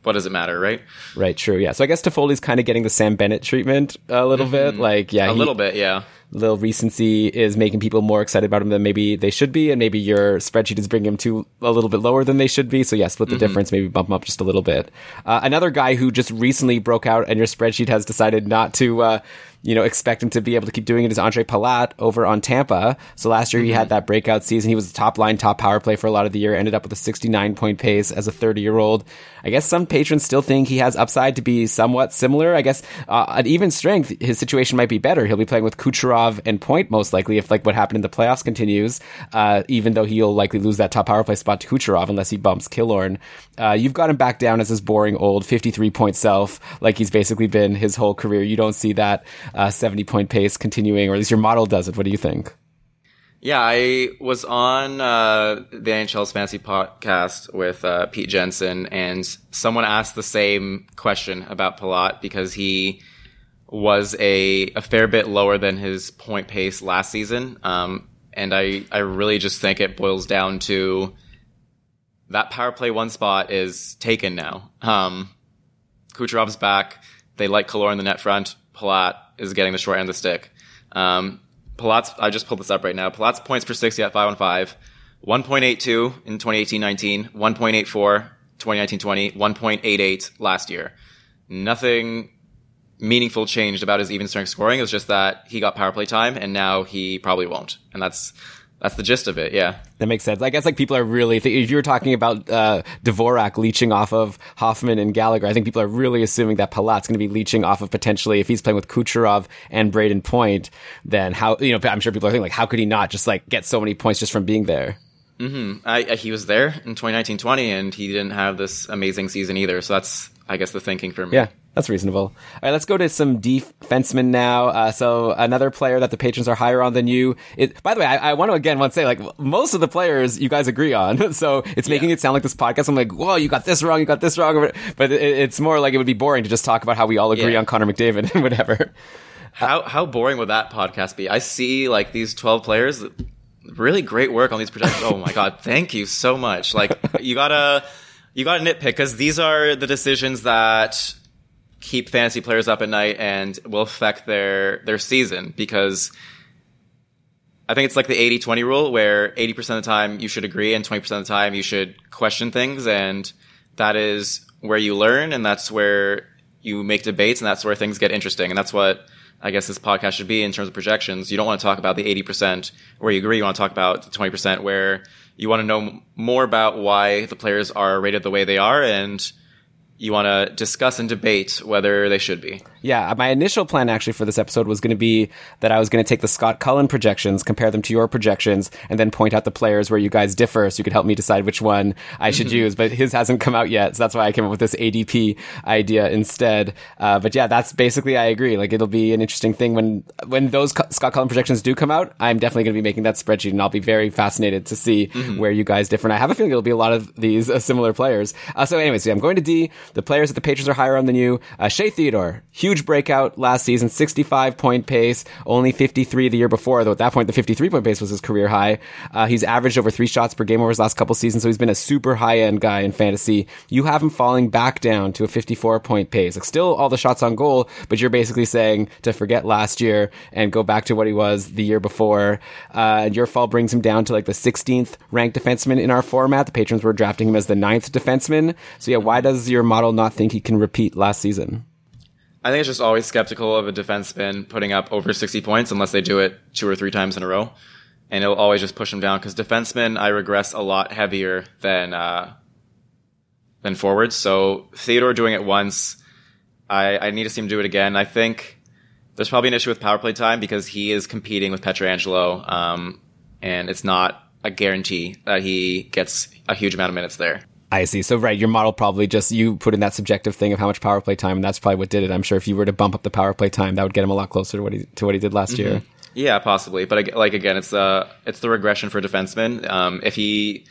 what does it matter, right? right, true. Yeah. So I guess Toffoli's kind of getting the Sam Bennett treatment a little bit. Like, yeah, A he- little bit, yeah. Little recency is making people more excited about him than maybe they should be, and maybe your spreadsheet is bringing him to a little bit lower than they should be. So yeah, split the difference, maybe bump him up just a little bit. Uh, another guy who just recently broke out, and your spreadsheet has decided not to. Uh, you know, expect him to be able to keep doing it. is Ondrej Palat over on Tampa. So last year he had that breakout season. He was the top line, top power play for a lot of the year, ended up with a 69 point pace as a 30 year old. I guess some patrons still think he has upside to be somewhat similar. I guess, uh, at even strength, his situation might be better. He'll be playing with Kucherov and Point most likely if like what happened in the playoffs continues, uh, even though he'll likely lose that top power play spot to Kucherov unless he bumps Killorn. Uh, you've got him back down as his boring old 53 point self, like he's basically been his whole career. You don't see that, uh, 70 point pace continuing, or at least your model does it. What do you think? Yeah, I was on uh, the NHL's Fantasy podcast with uh, Pete Jensen, and someone asked the same question about Palat because he was a, a fair bit lower than his point pace last season. Um, and I, I really just think it boils down to that power play one spot is taken now. Um, Kucherov's back. They like Killorn in the net front. Palat is getting the short end of the stick. Um, Palat's, I just pulled this up right now. Palat's points per 60 at 5 on 5, 1.82 in 2018-19, 1.84 2019-20, 1.88 last year. Nothing meaningful changed about his even strength scoring. It was just that he got power play time and now he probably won't. And that's, that's the gist of it. Yeah. That makes sense. I guess like people are really, th- if you were talking about uh, Dvorak leeching off of Hoffman and Gallagher, I think people are really assuming that Palat's going to be leeching off of potentially if he's playing with Kucherov and Braden Point, then how, you know, I'm sure people are thinking like, how could he not just like get so many points just from being there? Hmm. I, I- he was there in 2019-20 and he didn't have this amazing season either. So that's, I guess, the thinking for me. Yeah, that's reasonable. All right, let's go to some defensemen now. Uh, so another player that the patrons are higher on than you. It, by the way, I, I want to again want to say like most of the players you guys agree on. So it's making it sound like this podcast. I'm like, whoa, you got this wrong, you got this wrong. But it, it's more like it would be boring to just talk about how we all agree Yeah. on Connor McDavid and whatever. How how boring would that podcast be? I see like these twelve players, really great work on these projections. oh my god, thank you so much. Like you gotta you gotta nitpick because these are the decisions that keep fantasy players up at night and will affect their their season because I think it's like the 80-20 rule where 80% of the time you should agree and 20% of the time you should question things and that is where you learn and that's where you make debates and that's where things get interesting and that's what I guess this podcast should be in terms of projections. You don't want to talk about the 80% where you agree. You want to talk about the 20% where you want to know more about why the players are rated the way they are and you want to discuss and debate whether they should be. Yeah, my initial plan actually for this episode was going to be that I was going to take the Scott Cullen projections, compare them to your projections, and then point out the players where you guys differ so you could help me decide which one I should use. But his hasn't come out yet, so that's why I came up with this ADP idea instead. Uh, but yeah, that's basically, I agree. Like, it'll be an interesting thing when, when those Cu- Scott Cullen projections do come out. I'm definitely going to be making that spreadsheet, and I'll be very fascinated to see where you guys differ. And I have a feeling it'll be a lot of these uh, similar players. Uh, so anyways, yeah, I'm going to D. The players that the patrons are higher on than you. Uh, Shea Theodore, huge huge breakout last season, 65 point pace, only 53 the year before, though at that point the 53 point pace was his career high. Uh, he's averaged over three shots per game over his last couple seasons, so he's been a super high end guy in fantasy. You have him falling back down to a 54 point pace. Like still all the shots on goal, but you're basically saying to forget last year and go back to what he was the year before. Uh, and your fall brings him down to like the 16th ranked defenseman in our format. The patrons were drafting him as the ninth defenseman. So yeah, why does your model not think he can repeat last season? I think it's just always skeptical of a defenseman putting up over 60 points unless they do it two or three times in a row. And it'll always just push them down because defensemen, I regress a lot heavier than, uh, than forwards. So Theodore doing it once, I, I need to see him do it again. I think there's probably an issue with power play time because he is competing with Pietrangelo, um, and it's not a guarantee that he gets a huge amount of minutes there. I see. So right, your model probably just you put in that subjective thing of how much power play time, and that's probably what did it. I'm sure if you were to bump up the power play time, that would get him a lot closer to what he to what he did last year. Yeah, possibly. But like again, it's uh it's the regression for defensemen. Um, if he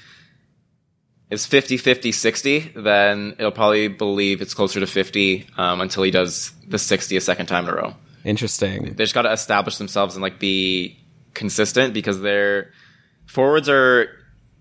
is 50, 50, 60, then it'll probably believe it's closer to 50 um, until he does the 60 a second time in a row. Interesting. They just got to establish themselves and like be consistent because their forwards are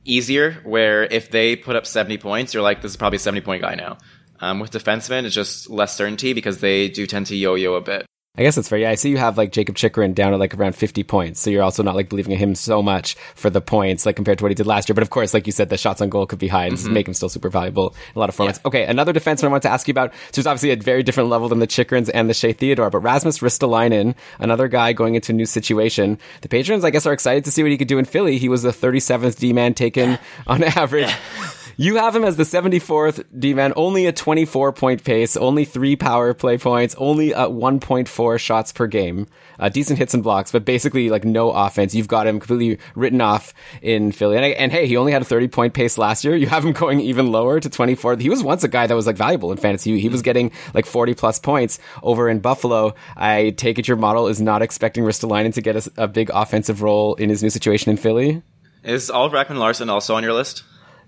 easier. Where if they put up 70 points, you're like, this is probably a 70 point guy now. Um, with defensemen, it's just less certainty because they do tend to yo-yo a bit. I guess that's fair. Yeah, I see you have like Jakob Chychrun down at like around 50 points. So you're also not like believing in him so much for the points, like compared to what he did last year. But of course, like you said, the shots on goal could be high and mm-hmm. make him still super valuable in a lot of formats. Okay, another defenseman I want to ask you about. So it's obviously a very different level than the Chychruns and the Shea Theodore, but Rasmus Ristolainen, another guy going into a new situation. The patrons, I guess, are excited to see what he could do in Philly. He was the 37th D man taken on average. You have him as the 74th D-man, only a 24 point pace, only three power play points, only at 1.4 shots per game, uh, decent hits and blocks, but basically like no offense. You've got him completely written off in Philly. And, and hey, he only had a 30 point pace last year. You have him going even lower to 24. He was once a guy that was like valuable in fantasy. He was getting like 40 plus points over in Buffalo. I take it your model is not expecting Ristolainen to get a, a big offensive role in his new situation in Philly. Is Oliver Ekman-Larsson also on your list?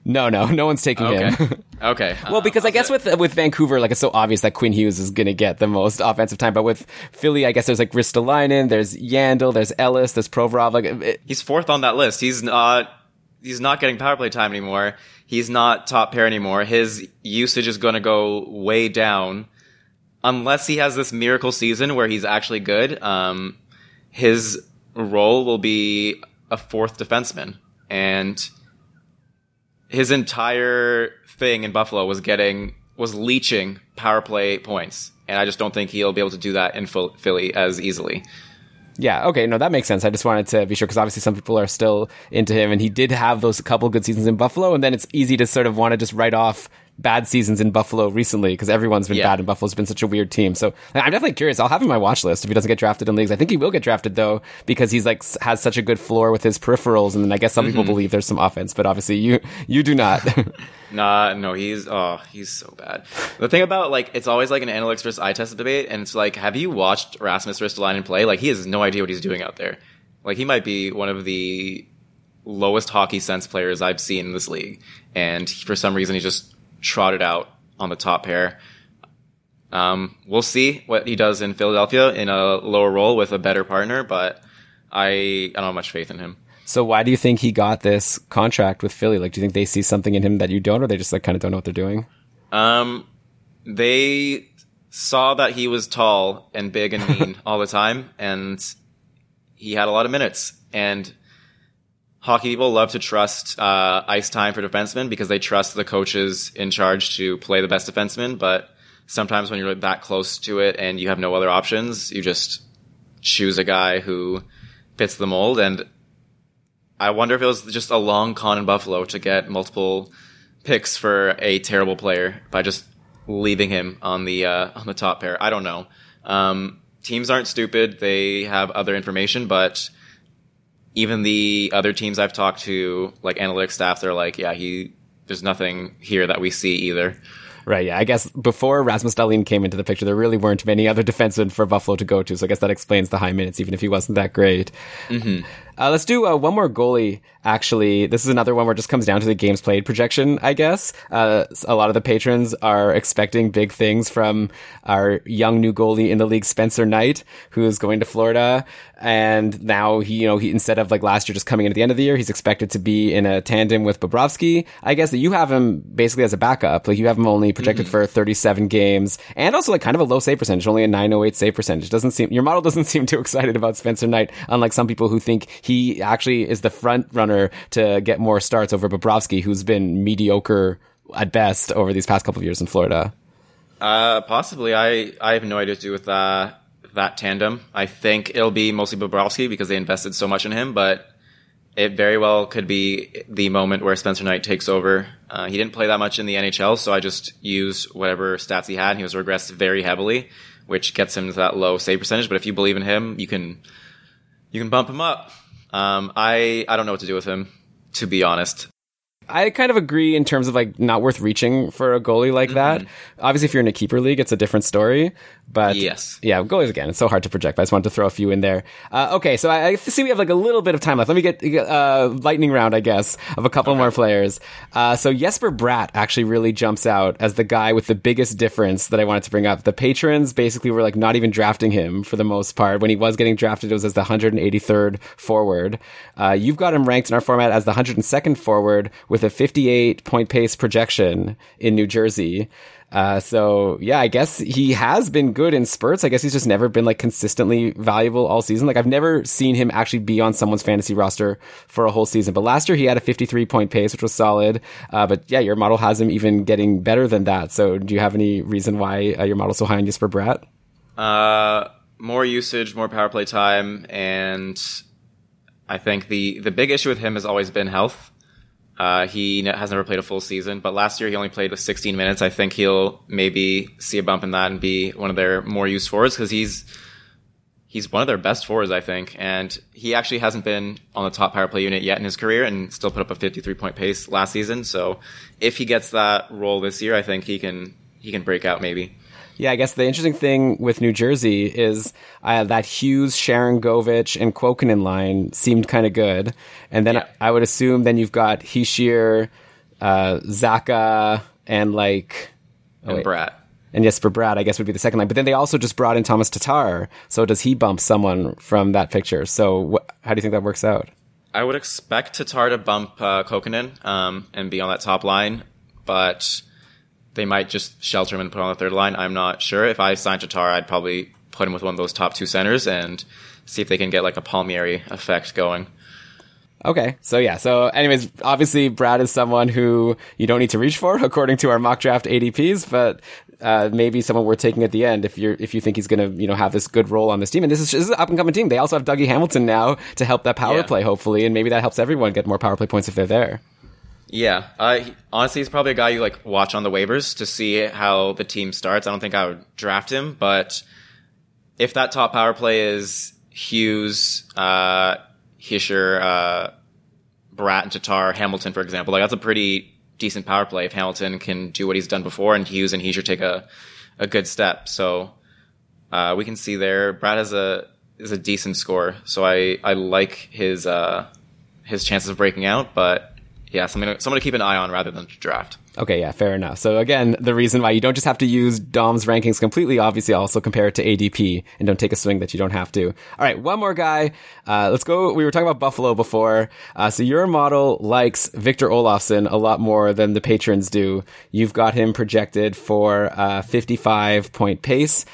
No, no, no one's taking Okay. him. Okay. Well, because I guess with with Vancouver, like it's so obvious that Quinn Hughes is going to get the most offensive time, but with Philly, I guess there's like Ristolainen, there's Yandle, there's Ellis, there's Provorov. Like, it, he's fourth on that list. He's not he's not getting power play time anymore. He's not top pair anymore. His usage is going to go way down unless he has this miracle season where he's actually good. Um, his role will be a fourth defenseman, and his entire thing in Buffalo was getting was leeching power play points, and I just don't think he'll be able to do that in Philly as easily. yeah, okay, no, that makes sense. I just wanted to be sure because obviously some people are still into him, and he did have those couple good seasons in Buffalo, and then it's easy to sort of want to just write off bad seasons in Buffalo recently because everyone's been Yeah. bad and Buffalo's been such a weird team. So I'm definitely curious. I'll have him on my watch list if he doesn't get drafted in leagues. I think he will get drafted though because he's like has such a good floor with his peripherals, and then I guess some people mm-hmm. believe there's some offense, but obviously you you do not. Nah, no, he's oh, he's so bad. The thing about like it's always like an analytics versus eye test debate, and it's like, have you watched Rasmus Ristolainen play? Like he has no idea what he's doing out there. Like he might be one of the lowest hockey sense players I've seen in this league, and he- for some reason he just trotted out on the top pair. Um, we'll see what he does in Philadelphia in a lower role with a better partner, but I I don't have much faith in him. so why do you think he got this contract with Philly? Like, do you think they see something in him that you don't, or they just like kind of don't know what they're doing? Um, they saw that he was tall and big and mean all the time, and he had a lot of minutes. And hockey people love to trust uh, ice time for defensemen because they trust the coaches in charge to play the best defenseman. But sometimes when you're that close to it and you have no other options, you just choose a guy who fits the mold. And I wonder if it was just a long con in Buffalo to get multiple picks for a terrible player by just leaving him on the uh, on the top pair. I don't know. Um, teams aren't stupid; they have other information, but even the other teams I've talked to, like analytics staff, they're like, "Yeah, he." There's nothing here that we see either. Right. Yeah. I guess before Rasmus Dahlin came into the picture, there really weren't many other defensemen for Buffalo to go to. So I guess that explains the high minutes, even if he wasn't that great. Mm-hmm. Uh, let's do uh, one more goalie. Actually, this is another one where it just comes down to the games played projection. I guess uh, a lot of the patrons are expecting big things from our young new goalie in the league, Spencer Knight, who is going to Florida, and now he, you know, he instead of like last year just coming in at the end of the year, he's expected to be in a tandem with Bobrovsky. I guess that you have him basically as a backup. Like you have him only projected for 37 games, and also like kind of a low save percentage, only a 908 save percentage. Doesn't seem your model doesn't seem too excited about Spencer Knight, unlike some people who think he actually is the front runner to get more starts over Bobrovsky, who's been mediocre at best over these past couple of years in Florida. Uh, possibly. I, I have no idea what to do with that, tandem. I think it'll be mostly Bobrovsky because they invested so much in him, but it very well could be the moment where Spencer Knight takes over. Uh, he didn't play that much in the NHL, so I just used whatever stats he had, he was regressed very heavily, which gets him to that low save percentage. But if you believe in him, you can you can bump him up. Um, I I don't know what to do with him, to be honest. I kind of agree in terms of like not worth reaching for a goalie like that. Obviously, if you're in a keeper league, it's a different story. But Yes. yeah, goalies again, it's so hard to project. But I just wanted to throw a few in there. Uh, okay, so I, I see we have like a little bit of time left. Let me get uh, lightning round, I guess, of a couple more players. Uh, so Jesper Bratt actually really jumps out as the guy with the biggest difference that I wanted to bring up. The patrons basically were like not even drafting him for the most part. When he was getting drafted, it was as the 183rd forward. Uh, you've got him ranked in our format as the 102nd forward with a 58 point pace projection in New Jersey. Uh, so yeah, I guess he has been good in spurts. I guess he's just never been like consistently valuable all season. Like I've never seen him actually be on someone's fantasy roster for a whole season. But last year he had a 53 point pace, which was solid. Uh, but yeah, your model has him even getting better than that. So do you have any reason why uh, your model's so high on Jesper Bratt? Uh, more usage, more power play time, and I think the the big issue with him has always been health. Uh, he has never played a full season, but last year he only played with 16 minutes. I think he'll maybe see a bump in that and be one of their more used forwards because he's he's one of their best forwards, I think. And he actually hasn't been on the top power play unit yet in his career and still put up a 53 point pace last season. So if he gets that role this year, I think he can he can break out maybe. Yeah, I guess the interesting thing with New Jersey is uh, that Hughes, Sharangovich, and Kuokkanen line seemed kind of good. And then Yeah. I, I would assume then you've got Hischier, uh, Zacha, and like. oh, And wait. And Jesper Bratt, I guess, would be the second line. But then they also just brought in Thomas Tatar. So does he bump someone from that picture? So wh- how do you think that works out? I would expect Tatar to bump uh, Kuokkanen um, and be on that top line, but they might just shelter him and put him on the third line. I'm not sure. If I signed Tatar, I'd probably put him with one of those top two centers and see if they can get like a Palmieri effect going. Okay. So yeah. So anyways, obviously Bratt is someone who you don't need to reach for according to our mock draft ADPs, but uh, maybe someone worth taking at the end if you're if you think he's going to you know have this good role on this team. And this is, this is an up and coming team. They also have Dougie Hamilton now to help that power Yeah. play, hopefully, and maybe that helps everyone get more power play points if they're there. Yeah, uh, he- honestly, he's probably a guy you like watch on the waivers to see how the team starts. I don't think I would draft him, but if that top power play is Hughes, uh, Hischier, uh, Bratt, and Tatar, Hamilton, for example, like that's a pretty decent power play if Hamilton can do what he's done before, and Hughes and Hischier take a a good step. So uh, we can see there, Bratt has a is a decent score, so I I like his uh, his chances of breaking out, but yeah, something someone to keep an eye on rather than draft. Okay, yeah, fair enough. So again, the reason why you don't just have to use Dom's rankings completely, obviously also compare it to ADP and don't take a swing that you don't have to. All right, one more guy. Uh, let's go. We were talking about Buffalo before. Uh, so your model likes Victor Olofsson a lot more than the patrons do. You've got him projected for uh, 55 point pace.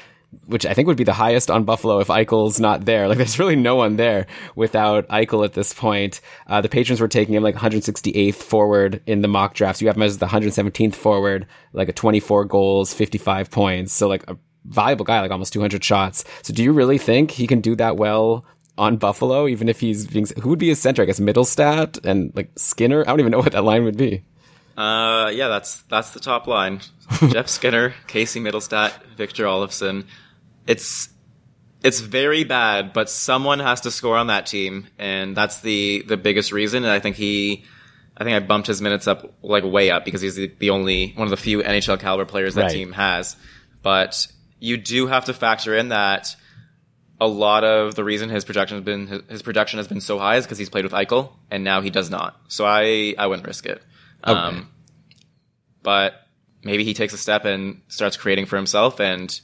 Which I think would be the highest on Buffalo if Eichel's not there. Like, there's really no one there without Eichel at this point. Uh, the patrons were taking him like 168th forward in the mock drafts. You have him as the 117th forward, like a 24 goals, 55 points. So like a valuable guy, like almost 200 shots. So do you really think he can do that well on Buffalo, even if he's being, who would be his center? I guess Mittelstadt and like Skinner. I don't even know what that line would be. Uh, yeah, that's that's the top line. Jeff Skinner, Casey Mittelstadt, Victor Olofsson. It's it's very bad, but someone has to score on that team, and that's the the biggest reason. And I think he, I think I bumped his minutes up like way up because he's the, the only one of the few NHL caliber players that Right. team has. But you do have to factor in that a lot of the reason his projection has been his, his production has been so high is because he's played with Eichel, and now he does not. So I I wouldn't risk it. Um, but maybe he takes a step and starts creating for himself, and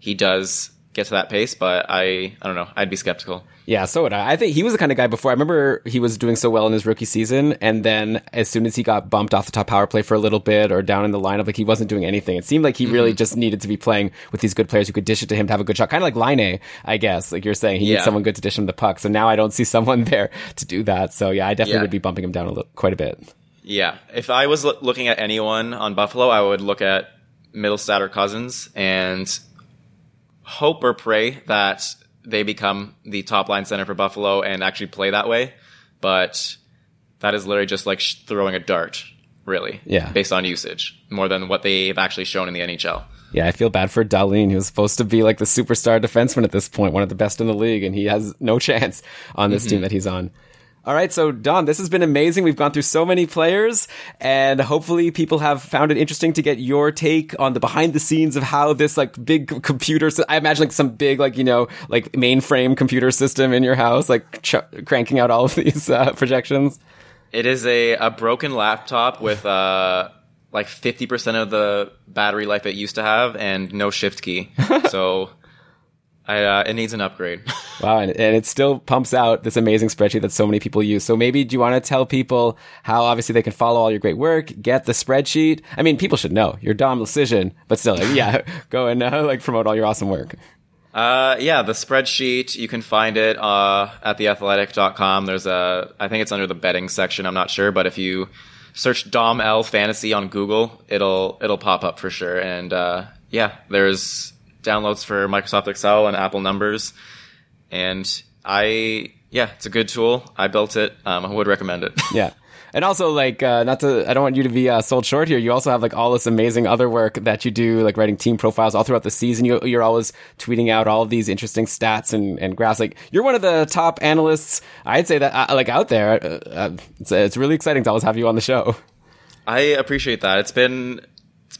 he does get to that pace. But I I don't know. I'd be skeptical. Yeah, so would I. I think he was the kind of guy before. I remember he was doing so well in his rookie season, and then as soon as he got bumped off the top power play for a little bit or down in the lineup, like he wasn't doing anything. It seemed like he really mm-hmm. just needed to be playing with these good players who could dish it to him to have a good shot. Kind of like Laine, I guess. Like you're saying, he needs someone good to dish him the puck. So now I don't see someone there to do that. So yeah, I definitely Yeah. would be bumping him down a little, quite a bit. Yeah, if I was loo- looking at anyone on Buffalo, I would look at Mittelstadt or Cozens and hope or pray that they become the top line center for Buffalo and actually play that way. But that is literally just like sh- throwing a dart, really. Yeah. Based on usage, more than what they've actually shown in the NHL. Yeah, I feel bad for Dahlin. Was supposed to be like the superstar defenseman at this point, one of the best in the league, and he has no chance on this mm-hmm. team that he's on. All right, so Dom, this has been amazing. We've gone through so many players, and hopefully, people have found it interesting to get your take on the behind the scenes of how this like big computer. I imagine like some big like you know like mainframe computer system in your house, like ch- cranking out all of these uh, projections. It is a, a broken laptop with uh, like 50% of the battery life it used to have and no shift key. so I, uh, it needs an upgrade. Wow, and, and it still pumps out this amazing spreadsheet that so many people use. So maybe do you want to tell people how obviously they can follow all your great work, get the spreadsheet? I mean, people should know you're Dom Luszczyszyn, but still, like, yeah, go and uh, like promote all your awesome work. Uh, yeah, the spreadsheet, you can find it uh, at theathletic.com. There's a, I think it's under the betting section, I'm not sure, but if you search Dom L Fantasy on Google, it'll it'll pop up for sure. And uh, yeah, there's downloads for Microsoft Excel and Apple Numbers. And I, yeah, it's a good tool. I built it. Um, I would recommend it. Yeah. And also, like, uh, not to, I don't want you to be uh, sold short here. You also have like all this amazing other work that you do, like writing team profiles all throughout the season. You, you're always tweeting out all of these interesting stats and, and graphs. Like, you're one of the top analysts, I'd say that, uh, like, out there. Uh, uh, it's, it's really exciting to always have you on the show. I appreciate that. It's been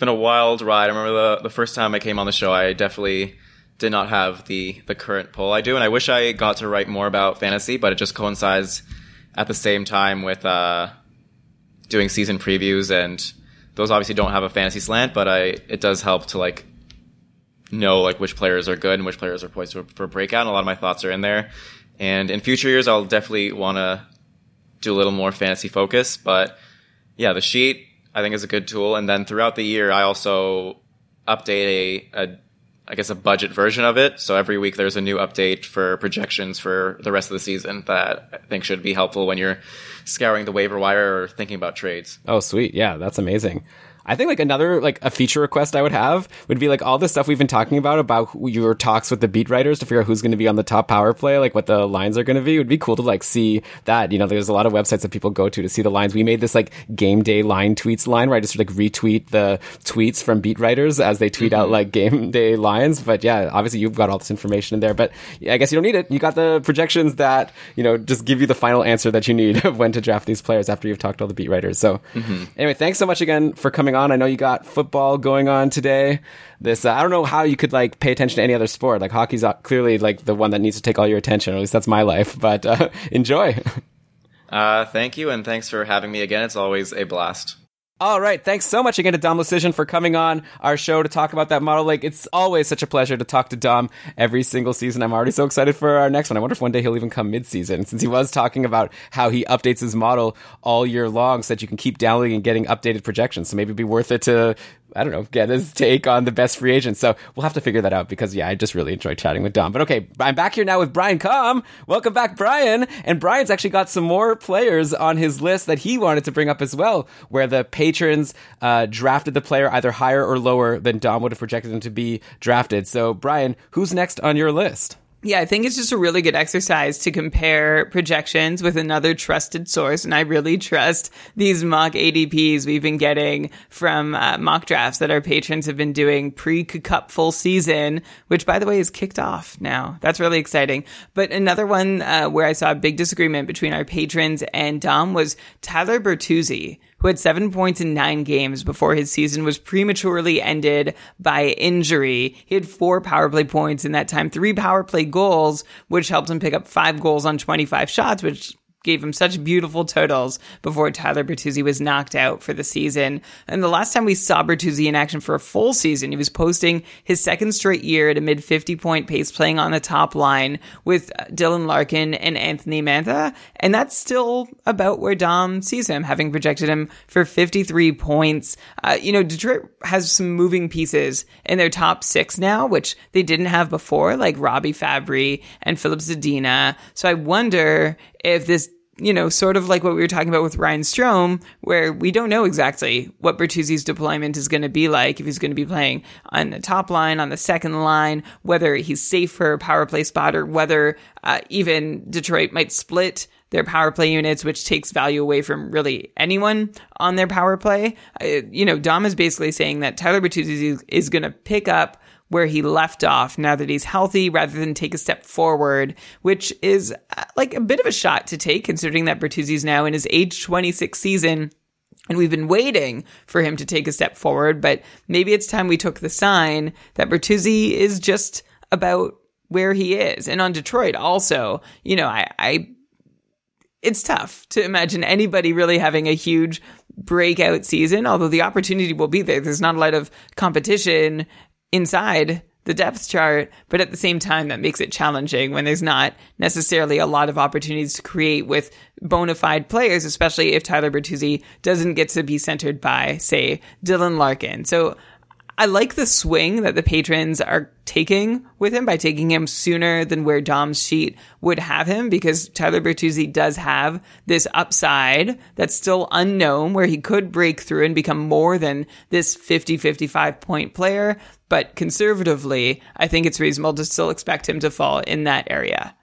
been a wild ride. I remember the the first time I came on the show, I definitely did not have the the current pull I do, and I wish I got to write more about fantasy, but it just coincides at the same time with uh, doing season previews, and those obviously don't have a fantasy slant, but I it does help to like know like which players are good and which players are poised for, for breakout. And a lot of my thoughts are in there, and in future years, I'll definitely want to do a little more fantasy focus, but yeah, the sheet I think is a good tool. And then throughout the year, I also update a, a I guess a budget version of it. So every week there's a new update for projections for the rest of the season that I think should be helpful when you're scouring the waiver wire or thinking about trades. Oh, sweet. Yeah, that's amazing. I think like another like a feature request I would have would be like all the stuff we've been talking about about your talks with the beat writers to figure out who's going to be on the top power play, like what the lines are going to be. It would be cool to like see that. You know, there's a lot of websites that people go to to see the lines. We made this like game day line tweets line where I just like retweet the tweets from beat writers as they tweet out mm-hmm. like game day lines. But yeah, obviously you've got all this information in there. But I guess you don't need it. You got the projections that you know just give you the final answer that you need of when to draft these players after you've talked to all the beat writers. So mm-hmm. anyway, thanks so much again for coming on. I know you got football going on today. This uh, I don't know how you could like pay attention to any other sport. Like hockey's clearly like the one that needs to take all your attention. At least that's my life. But uh, enjoy. Uh, thank you, and thanks for having me again. It's always a blast. All right. Thanks so much again to Dom Luszczyszyn for coming on our show to talk about that model. Like, it's always such a pleasure to talk to Dom every single season. I'm already so excited for our next one. I wonder if one day he'll even come mid-season since he was talking about how he updates his model all year long so that you can keep downloading and getting updated projections. So maybe it'd be worth it to, I don't know, get his take on the best free agents. So we'll have to figure that out because, yeah, I just really enjoyed chatting with Dom. But okay, I'm back here now with Brian Com. Welcome back, Brian. And Brian's actually got some more players on his list that he wanted to bring up as well, where the patrons uh, drafted the player either higher or lower than Dom would have projected him to be drafted. So, Brian, who's next on your list? Yeah, I think it's just a really good exercise to compare projections with another trusted source. And I really trust these mock ADPs we've been getting from uh, mock drafts that our patrons have been doing pre cup full season, which by the way is kicked off now. That's really exciting. But another one uh, where I saw a big disagreement between our patrons and Dom was Tyler Bertuzzi who had seven points in nine games before his season was prematurely ended by injury. He had four power play points in that time, three power play goals, which helped him pick up five goals on 25 shots, which gave him such beautiful totals before Tyler Bertuzzi was knocked out for the season. And the last time we saw Bertuzzi in action for a full season, he was posting his second straight year at a mid 50 point pace, playing on the top line with Dylan Larkin and Anthony Mantha. And that's still about where Dom sees him, having projected him for 53 points. Uh, you know, Detroit has some moving pieces in their top six now, which they didn't have before, like Robbie Fabbri and Filip Zadina. So I wonder if this you know, sort of like what we were talking about with Ryan Strome, where we don't know exactly what Bertuzzi's deployment is going to be like, if he's going to be playing on the top line, on the second line, whether he's safe for a power play spot, or whether uh, even Detroit might split their power play units, which takes value away from really anyone on their power play. Uh, you know, Dom is basically saying that Tyler Bertuzzi is, is going to pick up where he left off now that he's healthy rather than take a step forward, which is uh, like a bit of a shot to take considering that Bertuzzi's now in his age 26 season. And we've been waiting for him to take a step forward, but maybe it's time we took the sign that Bertuzzi is just about where he is. And on Detroit also, you know, I, I it's tough to imagine anybody really having a huge breakout season, although the opportunity will be there. There's not a lot of competition inside the depth chart, but at the same time, that makes it challenging when there's not necessarily a lot of opportunities to create with bona fide players, especially if Tyler Bertuzzi doesn't get to be centered by, say, Dylan Larkin. So I like the swing that the patrons are taking with him by taking him sooner than where Dom's sheet would have him because Tyler Bertuzzi does have this upside that's still unknown where he could break through and become more than this 50 55 point player. But conservatively, I think it's reasonable to still expect him to fall in that area.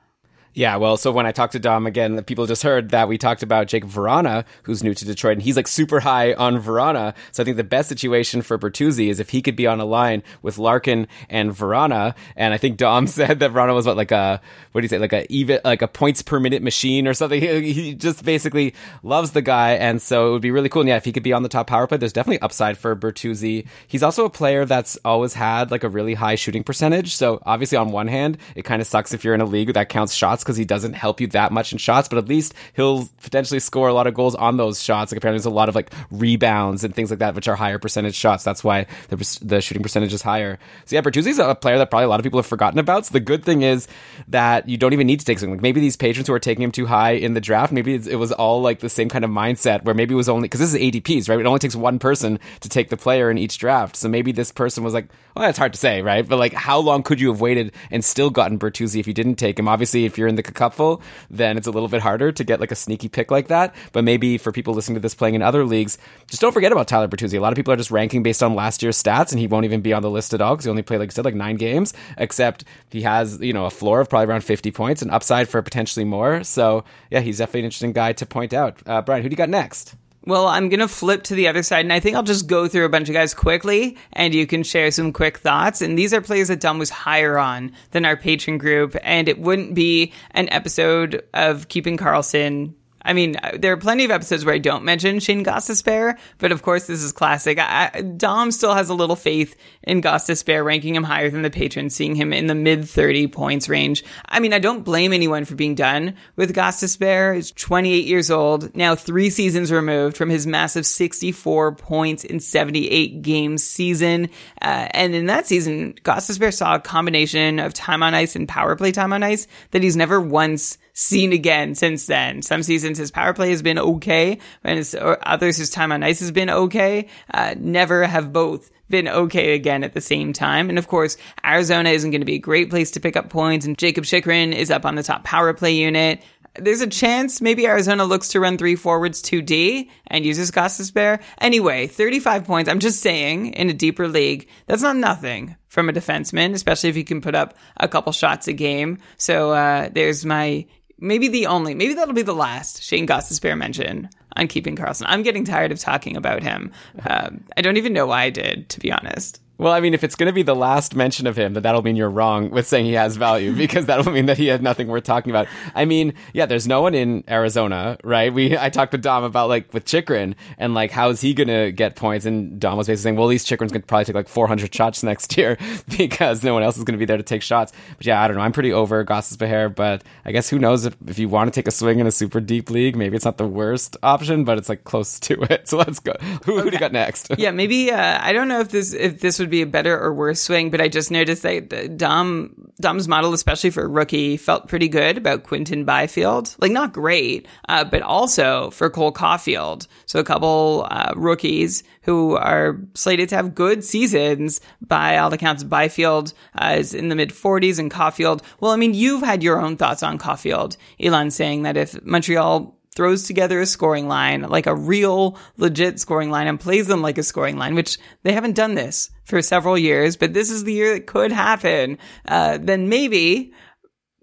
Yeah, well, so when I talked to Dom again, people just heard that we talked about Jakub Vrana, who's new to Detroit, and he's like super high on Vrana. So I think the best situation for Bertuzzi is if he could be on a line with Larkin and Vrana. And I think Dom said that Vrana was what like a what do you say like a even like a points per minute machine or something. He, he just basically loves the guy, and so it would be really cool. And yeah, if he could be on the top power play, there's definitely upside for Bertuzzi. He's also a player that's always had like a really high shooting percentage. So obviously, on one hand, it kind of sucks if you're in a league that counts shots because he doesn't help you that much in shots, but at least he'll potentially score a lot of goals on those shots. Like apparently there's a lot of like rebounds and things like that, which are higher percentage shots. That's why the, the shooting percentage is higher. So yeah, Bertuzzi's a player that probably a lot of people have forgotten about. So the good thing is that you don't even need to take something. Like maybe these patrons who are taking him too high in the draft, maybe it was all like the same kind of mindset where maybe it was only because this is ADPs, right? It only takes one person to take the player in each draft. So maybe this person was like, well, that's hard to say, right? But like, how long could you have waited and still gotten Bertuzzi if you didn't take him? Obviously, if you're in the cupful, then it's a little bit harder to get like a sneaky pick like that. But maybe for people listening to this playing in other leagues, just don't forget about Tyler Bertuzzi. A lot of people are just ranking based on last year's stats, and he won't even be on the list at all because he only played, like I said, like nine games. Except he has, you know, a floor of probably around 50 points, and upside for potentially more. So yeah, he's definitely an interesting guy to point out. Uh, Brian, who do you got next? Well, I'm going to flip to the other side, and I think I'll just go through a bunch of guys quickly, and you can share some quick thoughts. And these are players that Dom was higher on than our patron group, and it wouldn't be an episode of Keeping Karlsson I mean, there are plenty of episodes where I don't mention Shane Gostisbehere, but of course this is classic. I, Dom still has a little faith in Gostisbehere, ranking him higher than the patron, seeing him in the mid 30 points range. I mean, I don't blame anyone for being done with Gostisbehere. He's 28 years old, now three seasons removed from his massive 64 points in 78 games season. Uh, and in that season, Gostisbehere saw a combination of time on ice and power play time on ice that he's never once seen again since then. Some seasons his power play has been okay, and his, others his time on ice has been okay. Uh, never have both been okay again at the same time. And of course, Arizona isn't going to be a great place to pick up points, and Jacob Chychrun is up on the top power play unit. There's a chance maybe Arizona looks to run three forwards 2D and uses Gostisbehere. Anyway, 35 points. I'm just saying, in a deeper league, that's not nothing from a defenseman, especially if you can put up a couple shots a game. So uh, there's my maybe the only, maybe that'll be the last Shane Gostisbehere mention on Keeping Karlsson. I'm getting tired of talking about him. Um, I don't even know why I did, to be honest. Well, I mean, if it's going to be the last mention of him, then that'll mean you're wrong with saying he has value because that'll mean that he had nothing worth talking about. I mean, yeah, there's no one in Arizona, right? We I talked to Dom about like with Chychrun and like how is he going to get points, and Dom was basically saying, well, at least Chychrun's going to probably take like 400 shots next year because no one else is going to be there to take shots. But yeah, I don't know. I'm pretty over Gostisbehere, but I guess who knows if if you want to take a swing in a super deep league, maybe it's not the worst option, but it's like close to it. So let's go. Who, who do you got next? yeah, maybe uh, I don't know if this if this would be a better or worse swing, but I just noticed that Dom Dom's model, especially for rookie, felt pretty good about Quinton Byfield. Like not great, uh, but also for Cole Caufield. So a couple uh, rookies who are slated to have good seasons by all accounts. Byfield uh, is in the mid 40s, and Caufield. Well, I mean, you've had your own thoughts on Caufield, Elon, saying that if Montreal throws together a scoring line, like a real legit scoring line and plays them like a scoring line, which they haven't done this for several years, but this is the year that could happen, uh, then maybe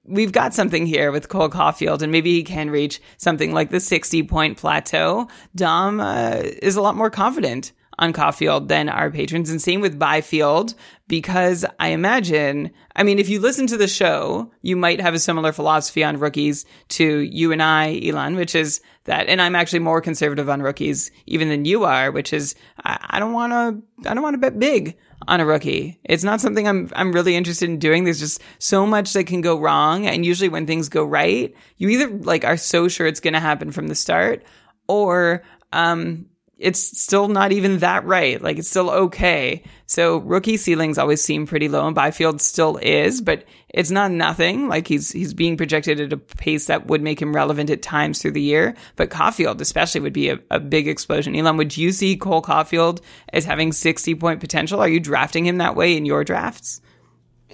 we've got something here with Cole Caufield, and maybe he can reach something like the 60 point plateau. Dom uh, is a lot more confident on Caufield than our patrons, and same with Byfield, because I imagine, I mean, if you listen to the show, you might have a similar philosophy on rookies to you and I, Elon, which is that, and I'm actually more conservative on rookies even than you are, which is I, I don't want to, I don't want to bet big on a rookie. It's not something I'm I'm really interested in doing. There's just so much that can go wrong, and usually when things go right, you either like are so sure it's going to happen from the start, or um, it's still not even that right. Like it's still okay. So rookie ceilings always seem pretty low and Byfield still is, but it's not nothing. Like he's, he's being projected at a pace that would make him relevant at times through the year. But Caufield especially would be a, a big explosion. Elon, would you see Cole Caufield as having 60 point potential? Are you drafting him that way in your drafts?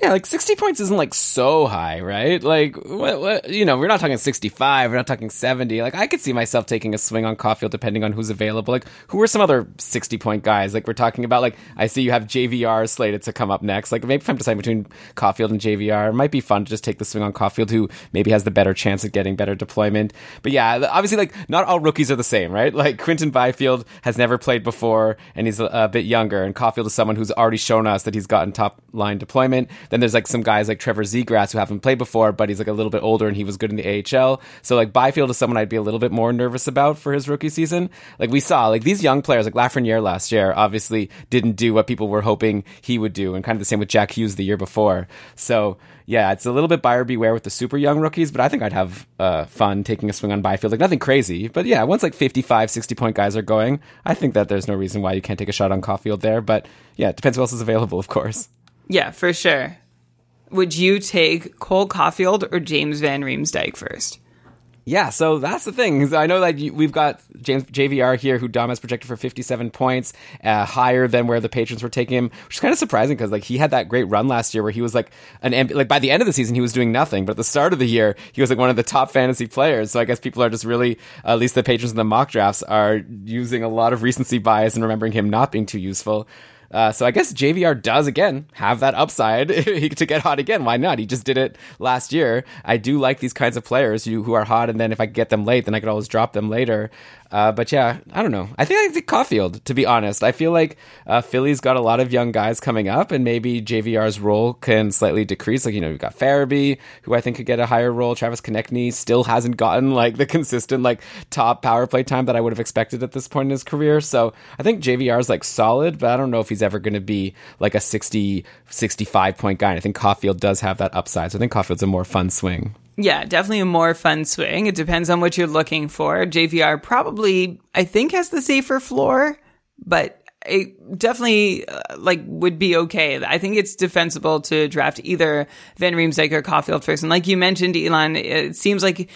Yeah, like 60 points isn't like so high, right? Like, what, what, you know, we're not talking 65, we're not talking 70. Like, I could see myself taking a swing on Caufield depending on who's available. Like, who are some other 60 point guys? Like, we're talking about, like, I see you have JVR slated to come up next. Like, maybe if I'm deciding between Caufield and JVR, it might be fun to just take the swing on Caufield, who maybe has the better chance of getting better deployment. But yeah, obviously, like, not all rookies are the same, right? Like, Quinton Byfield has never played before and he's a, a bit younger, and Caufield is someone who's already shown us that he's gotten top line deployment. Then there's like some guys like Trevor Zegras who haven't played before, but he's like a little bit older and he was good in the AHL. So like Byfield is someone I'd be a little bit more nervous about for his rookie season. Like we saw, like these young players, like Lafreniere last year, obviously didn't do what people were hoping he would do, and kind of the same with Jack Hughes the year before. So yeah, it's a little bit buyer beware with the super young rookies, but I think I'd have uh, fun taking a swing on Byfield. Like nothing crazy, but yeah, once like 55, 60 point guys are going, I think that there's no reason why you can't take a shot on Caufield there. But yeah, it depends who else is available, of course. Yeah, for sure. Would you take Cole Caufield or James Van Riemsdyk first? Yeah, so that's the thing. I know that we've got James JVR here, who Dom has projected for 57 points, uh, higher than where the patrons were taking him, which is kind of surprising because like he had that great run last year where he was like an like by the end of the season he was doing nothing, but at the start of the year he was like one of the top fantasy players. So I guess people are just really, at least the patrons in the mock drafts, are using a lot of recency bias and remembering him not being too useful. Uh, so I guess JVR does again have that upside to get hot again. Why not? He just did it last year. I do like these kinds of players who, who are hot, and then if I get them late, then I could always drop them later. Uh, but yeah, I don't know. I think I think Caufield, to be honest. I feel like uh, Philly's got a lot of young guys coming up, and maybe JVR's role can slightly decrease. Like, you know, you've got Farabee, who I think could get a higher role. Travis Konecny still hasn't gotten like the consistent, like top power play time that I would have expected at this point in his career. So I think JVR is like solid, but I don't know if he's ever going to be like a 60, 65 point guy. And I think Caufield does have that upside. So I think Caufield's a more fun swing. Yeah, definitely a more fun swing. It depends on what you're looking for. JVR probably, I think, has the safer floor, but it definitely uh, like would be okay. I think it's defensible to draft either Van Riemsdyk or Caufield first. And like you mentioned, Elon, it seems like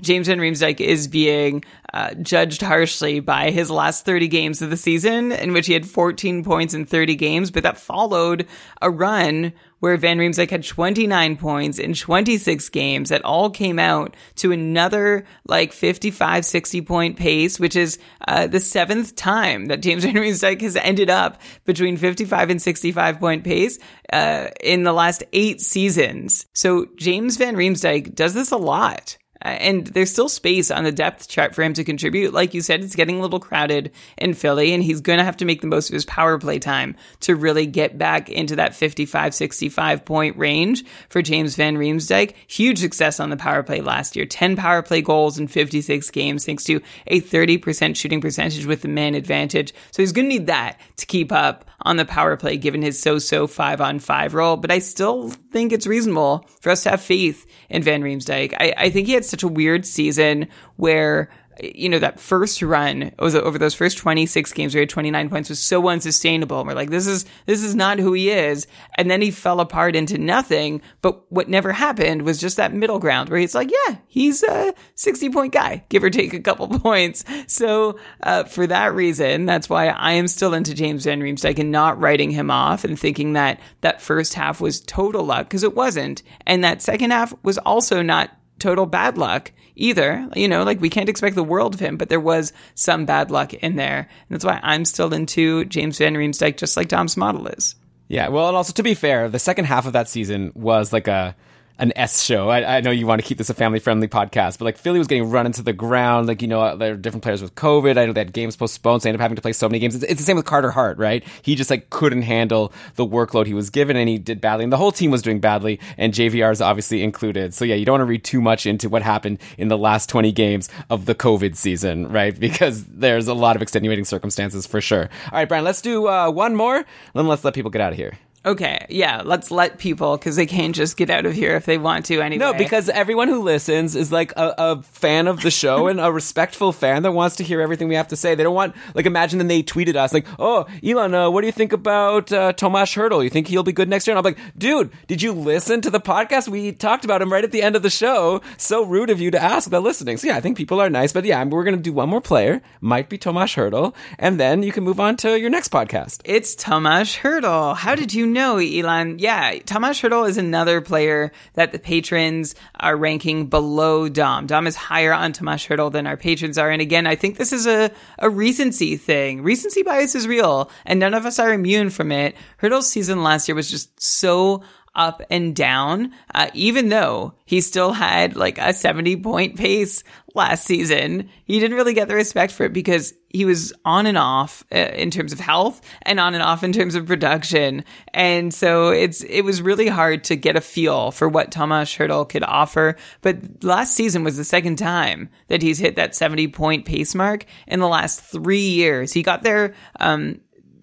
James Van Riemsdyk is being uh, judged harshly by his last 30 games of the season, in which he had 14 points in 30 games, but that followed a run where Van Riemsdyk had 29 points in 26 games that all came out to another like 55, 60 point pace, which is uh, the seventh time that James Van Riemsdyk has ended up between 55 and 65 point pace uh, in the last eight seasons. So James Van Riemsdyk does this a lot. Uh, and there's still space on the depth chart for him to contribute. Like you said, it's getting a little crowded in Philly, and he's going to have to make the most of his power play time to really get back into that 55, 65 point range for James Van Riemsdyk. Huge success on the power play last year. 10 power play goals in 56 games, thanks to a 30% shooting percentage with the man advantage. So he's going to need that to keep up on the power play given his so-so five on five role. But I still think it's reasonable for us to have faith in Van Riemsdyk. I, I think he had such a weird season where you know, that first run was over those first 26 games where he had 29 points was so unsustainable. And we're like, this is, this is not who he is. And then he fell apart into nothing. But what never happened was just that middle ground where he's like, yeah, he's a 60 point guy, give or take a couple points. So, uh, for that reason, that's why I am still into James Van Riemsdyk and not writing him off and thinking that that first half was total luck because it wasn't. And that second half was also not total bad luck either. You know, like we can't expect the world of him, but there was some bad luck in there. And that's why I'm still into James Van Riemsdyk, just like Dom's model is. Yeah, well, and also to be fair, the second half of that season was like a an S show. I, I, know you want to keep this a family friendly podcast, but like Philly was getting run into the ground. Like, you know, there are different players with COVID. I know they had games postponed, so they ended up having to play so many games. It's, it's, the same with Carter Hart, right? He just like couldn't handle the workload he was given and he did badly. And the whole team was doing badly and JVR is obviously included. So yeah, you don't want to read too much into what happened in the last 20 games of the COVID season, right? Because there's a lot of extenuating circumstances for sure. All right, Brian, let's do uh, one more. Then let's let people get out of here. Okay, yeah, let's let people because they can't just get out of here if they want to anyway. No, because everyone who listens is like a, a fan of the show and a respectful fan that wants to hear everything we have to say. They don't want like imagine then they tweeted us like, "Oh, Elon, uh, what do you think about uh, Tomas Hertl? You think he'll be good next year?" And I'm like, "Dude, did you listen to the podcast? We talked about him right at the end of the show. So rude of you to ask without listening." So yeah, I think people are nice, but yeah, we're gonna do one more player. Might be Tomas Hertl, and then you can move on to your next podcast. It's Tomas Hertl. How did you know, Elon? Yeah, Tomas Hertl is another player that the patrons are ranking below Dom. Dom is higher on Tomas Hertl than our patrons are. And again, I think this is a, a recency thing. Recency bias is real, and none of us are immune from it. Hertl's season last year was just so up and down, uh, even though he still had like a 70 point pace last season. He didn't really get the respect for it because he was on and off uh, in terms of health and on and off in terms of production. And so it's, it was really hard to get a feel for what Tomas Hertl could offer. But last season was the second time that he's hit that 70 point pace mark in the last three years. He got there, um,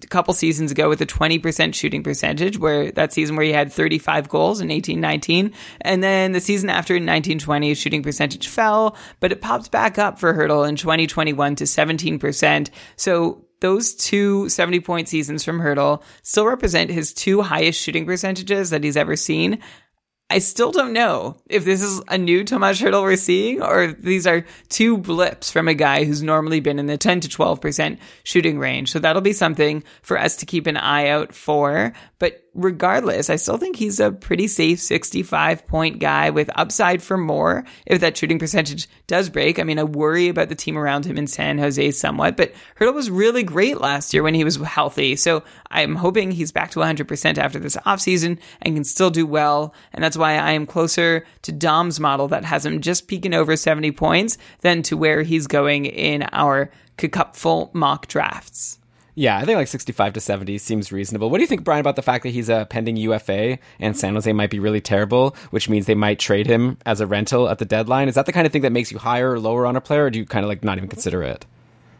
couple seasons ago with a 20% shooting percentage, where that season where he had 35 goals in 1819. And then the season after in 1920, his shooting percentage fell, but it popped back up for Hertl in 2021 to 17%. So those two 70 point seasons from Hertl still represent his two highest shooting percentages that he's ever seen. I still don't know if this is a new Tomas Hertl we're seeing or if these are two blips from a guy who's normally been in the 10 to 12% shooting range. So that'll be something for us to keep an eye out for. But regardless, I still think he's a pretty safe 65 point guy with upside for more if that shooting percentage does break. I mean, I worry about the team around him in San Jose somewhat, but Hertl was really great last year when he was healthy. So I'm hoping he's back to 100% after this offseason and can still do well. And that's why I am closer to Dom's model that has him just peaking over 70 points than to where he's going in our cupful mock drafts. Yeah, I think like 65 to 70 seems reasonable. What do you think, Brian, about the fact that he's a pending UFA and San Jose might be really terrible, which means they might trade him as a rental at the deadline? Is that the kind of thing that makes you higher or lower on a player, or do you kind of like not even consider it?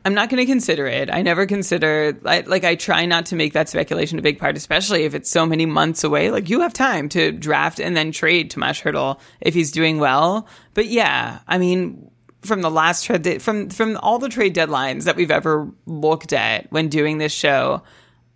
I'm not going to consider it. I never consider, like, like, I try not to make that speculation a big part, especially if it's so many months away. Like, you have time to draft and then trade Tomas Hertl if he's doing well. But yeah, I mean, from the last trade from from all the trade deadlines that we've ever looked at when doing this show,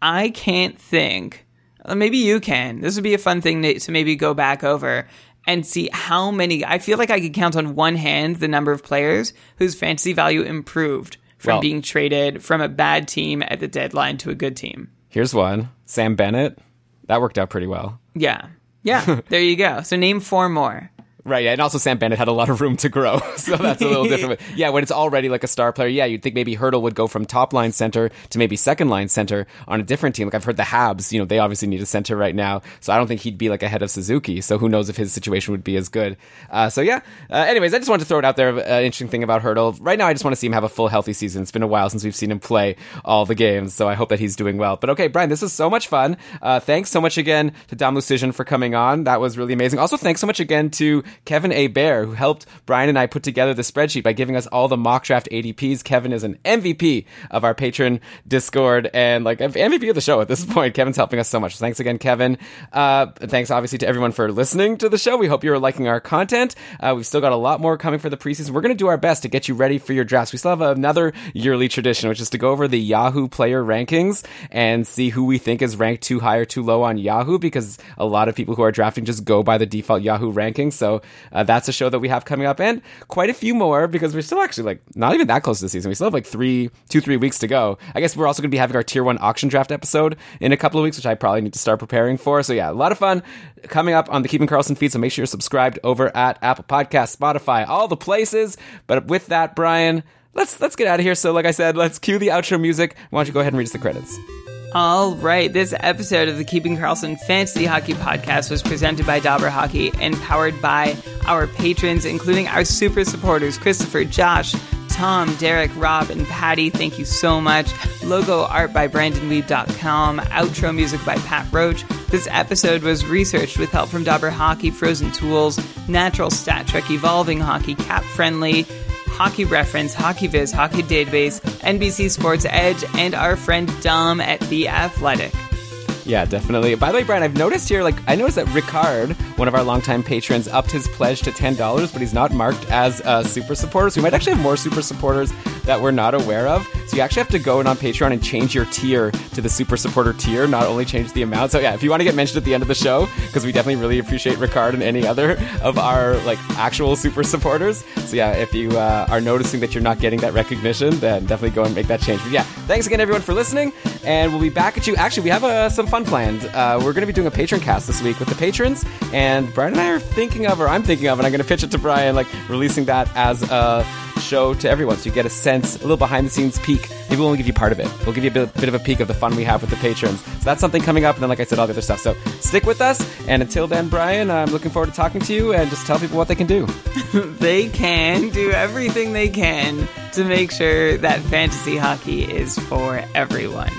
I can't think. Uh, maybe you can. This would be a fun thing to, to maybe go back over and see how many. I feel like I could count on one hand the number of players whose fantasy value improved from Well- being traded from a bad team at the deadline to a good team. Here's one Sam Bennett. That worked out pretty well. Yeah. Yeah. there you go. So name four more. Right, yeah, and also Sam Bennett had a lot of room to grow, so that's a little different. Yeah, when it's already like a star player, yeah, you'd think maybe Hertl would go from top line center to maybe second line center on a different team. Like I've heard the Habs, you know, they obviously need a center right now, so I don't think he'd be like ahead of Suzuki. So who knows if his situation would be as good. Uh, so yeah. Uh, anyways, I just wanted to throw it out there. Uh, interesting thing about Hertl. Right now, I just want to see him have a full healthy season. It's been a while since we've seen him play all the games, so I hope that he's doing well. But okay, Brian, this was so much fun. Uh, thanks so much again to Dom Luszczyszyn for coming on. That was really amazing. Also, thanks so much again to Kevin A. Bear who helped Brian and I put together the spreadsheet by giving us all the mock draft ADPs. Kevin is an MVP of our patron Discord and like MVP of the show at this point. Kevin's helping us so much. Thanks again, Kevin. Uh, thanks obviously to everyone for listening to the show. We hope you're liking our content. Uh, we've still got a lot more coming for the preseason. We're going to do our best to get you ready for your drafts. We still have another yearly tradition, which is to go over the Yahoo player rankings and see who we think is ranked too high or too low on Yahoo because a lot of people who are drafting just go by the default Yahoo rankings. So uh, that's a show that we have coming up and quite a few more because we're still actually like not even that close to the season. We still have like three, two, three weeks to go. I guess we're also going to be having our tier one auction draft episode in a couple of weeks, which I probably need to start preparing for. So yeah, a lot of fun coming up on the Keeping Karlsson feed. So make sure you're subscribed over at Apple Podcast, Spotify, all the places. But with that, Brian, let's let's get out of here. So like I said, let's cue the outro music. Why don't you go ahead and read us the credits? All right, this episode of the Keeping Karlsson Fantasy Hockey Podcast was presented by Dobber Hockey and powered by our patrons, including our super supporters Christopher, Josh, Tom, Derek, Rob, and Patty. Thank you so much. Logo art by BrandonWeeb.com. Outro music by Pat Roach. This episode was researched with help from Dobber Hockey, Frozen Tools, Natural Stat Trick, Evolving Hockey, Cap Friendly, Hockey Reference, Hockey Viz, Hockey Database, NBC Sports Edge, and our friend Dom at The Athletic. Yeah, definitely. By the way, Brian, I've noticed here, like, I noticed that Ricard, one of our longtime patrons, upped his pledge to $10, but he's not marked as a super supporter. So we might actually have more super supporters that we're not aware of. So you actually have to go in on Patreon and change your tier to the super supporter tier, not only change the amount. So yeah, if you want to get mentioned at the end of the show, because we definitely really appreciate Ricard and any other of our like actual super supporters. So yeah, if you uh, are noticing that you're not getting that recognition, then definitely go and make that change. But yeah, thanks again everyone for listening, and we'll be back at you. Actually, we have uh, some fun planned. Uh, we're going to be doing a patron cast this week with the patrons, and Brian and I are thinking of, or I'm thinking of, and I'm going to pitch it to Brian, like releasing that as a show to everyone so you get a sense, a little behind the scenes peek. Maybe we'll only give you part of it. We'll give you a bit, bit, of a peek of the fun we have with the patrons. So that's something coming up. And then, like I said, all the other stuff. So stick with us. And until then, Brian, I'm looking forward to talking to you and just tell people what they can do. they can do everything they can to make sure that fantasy hockey is for everyone.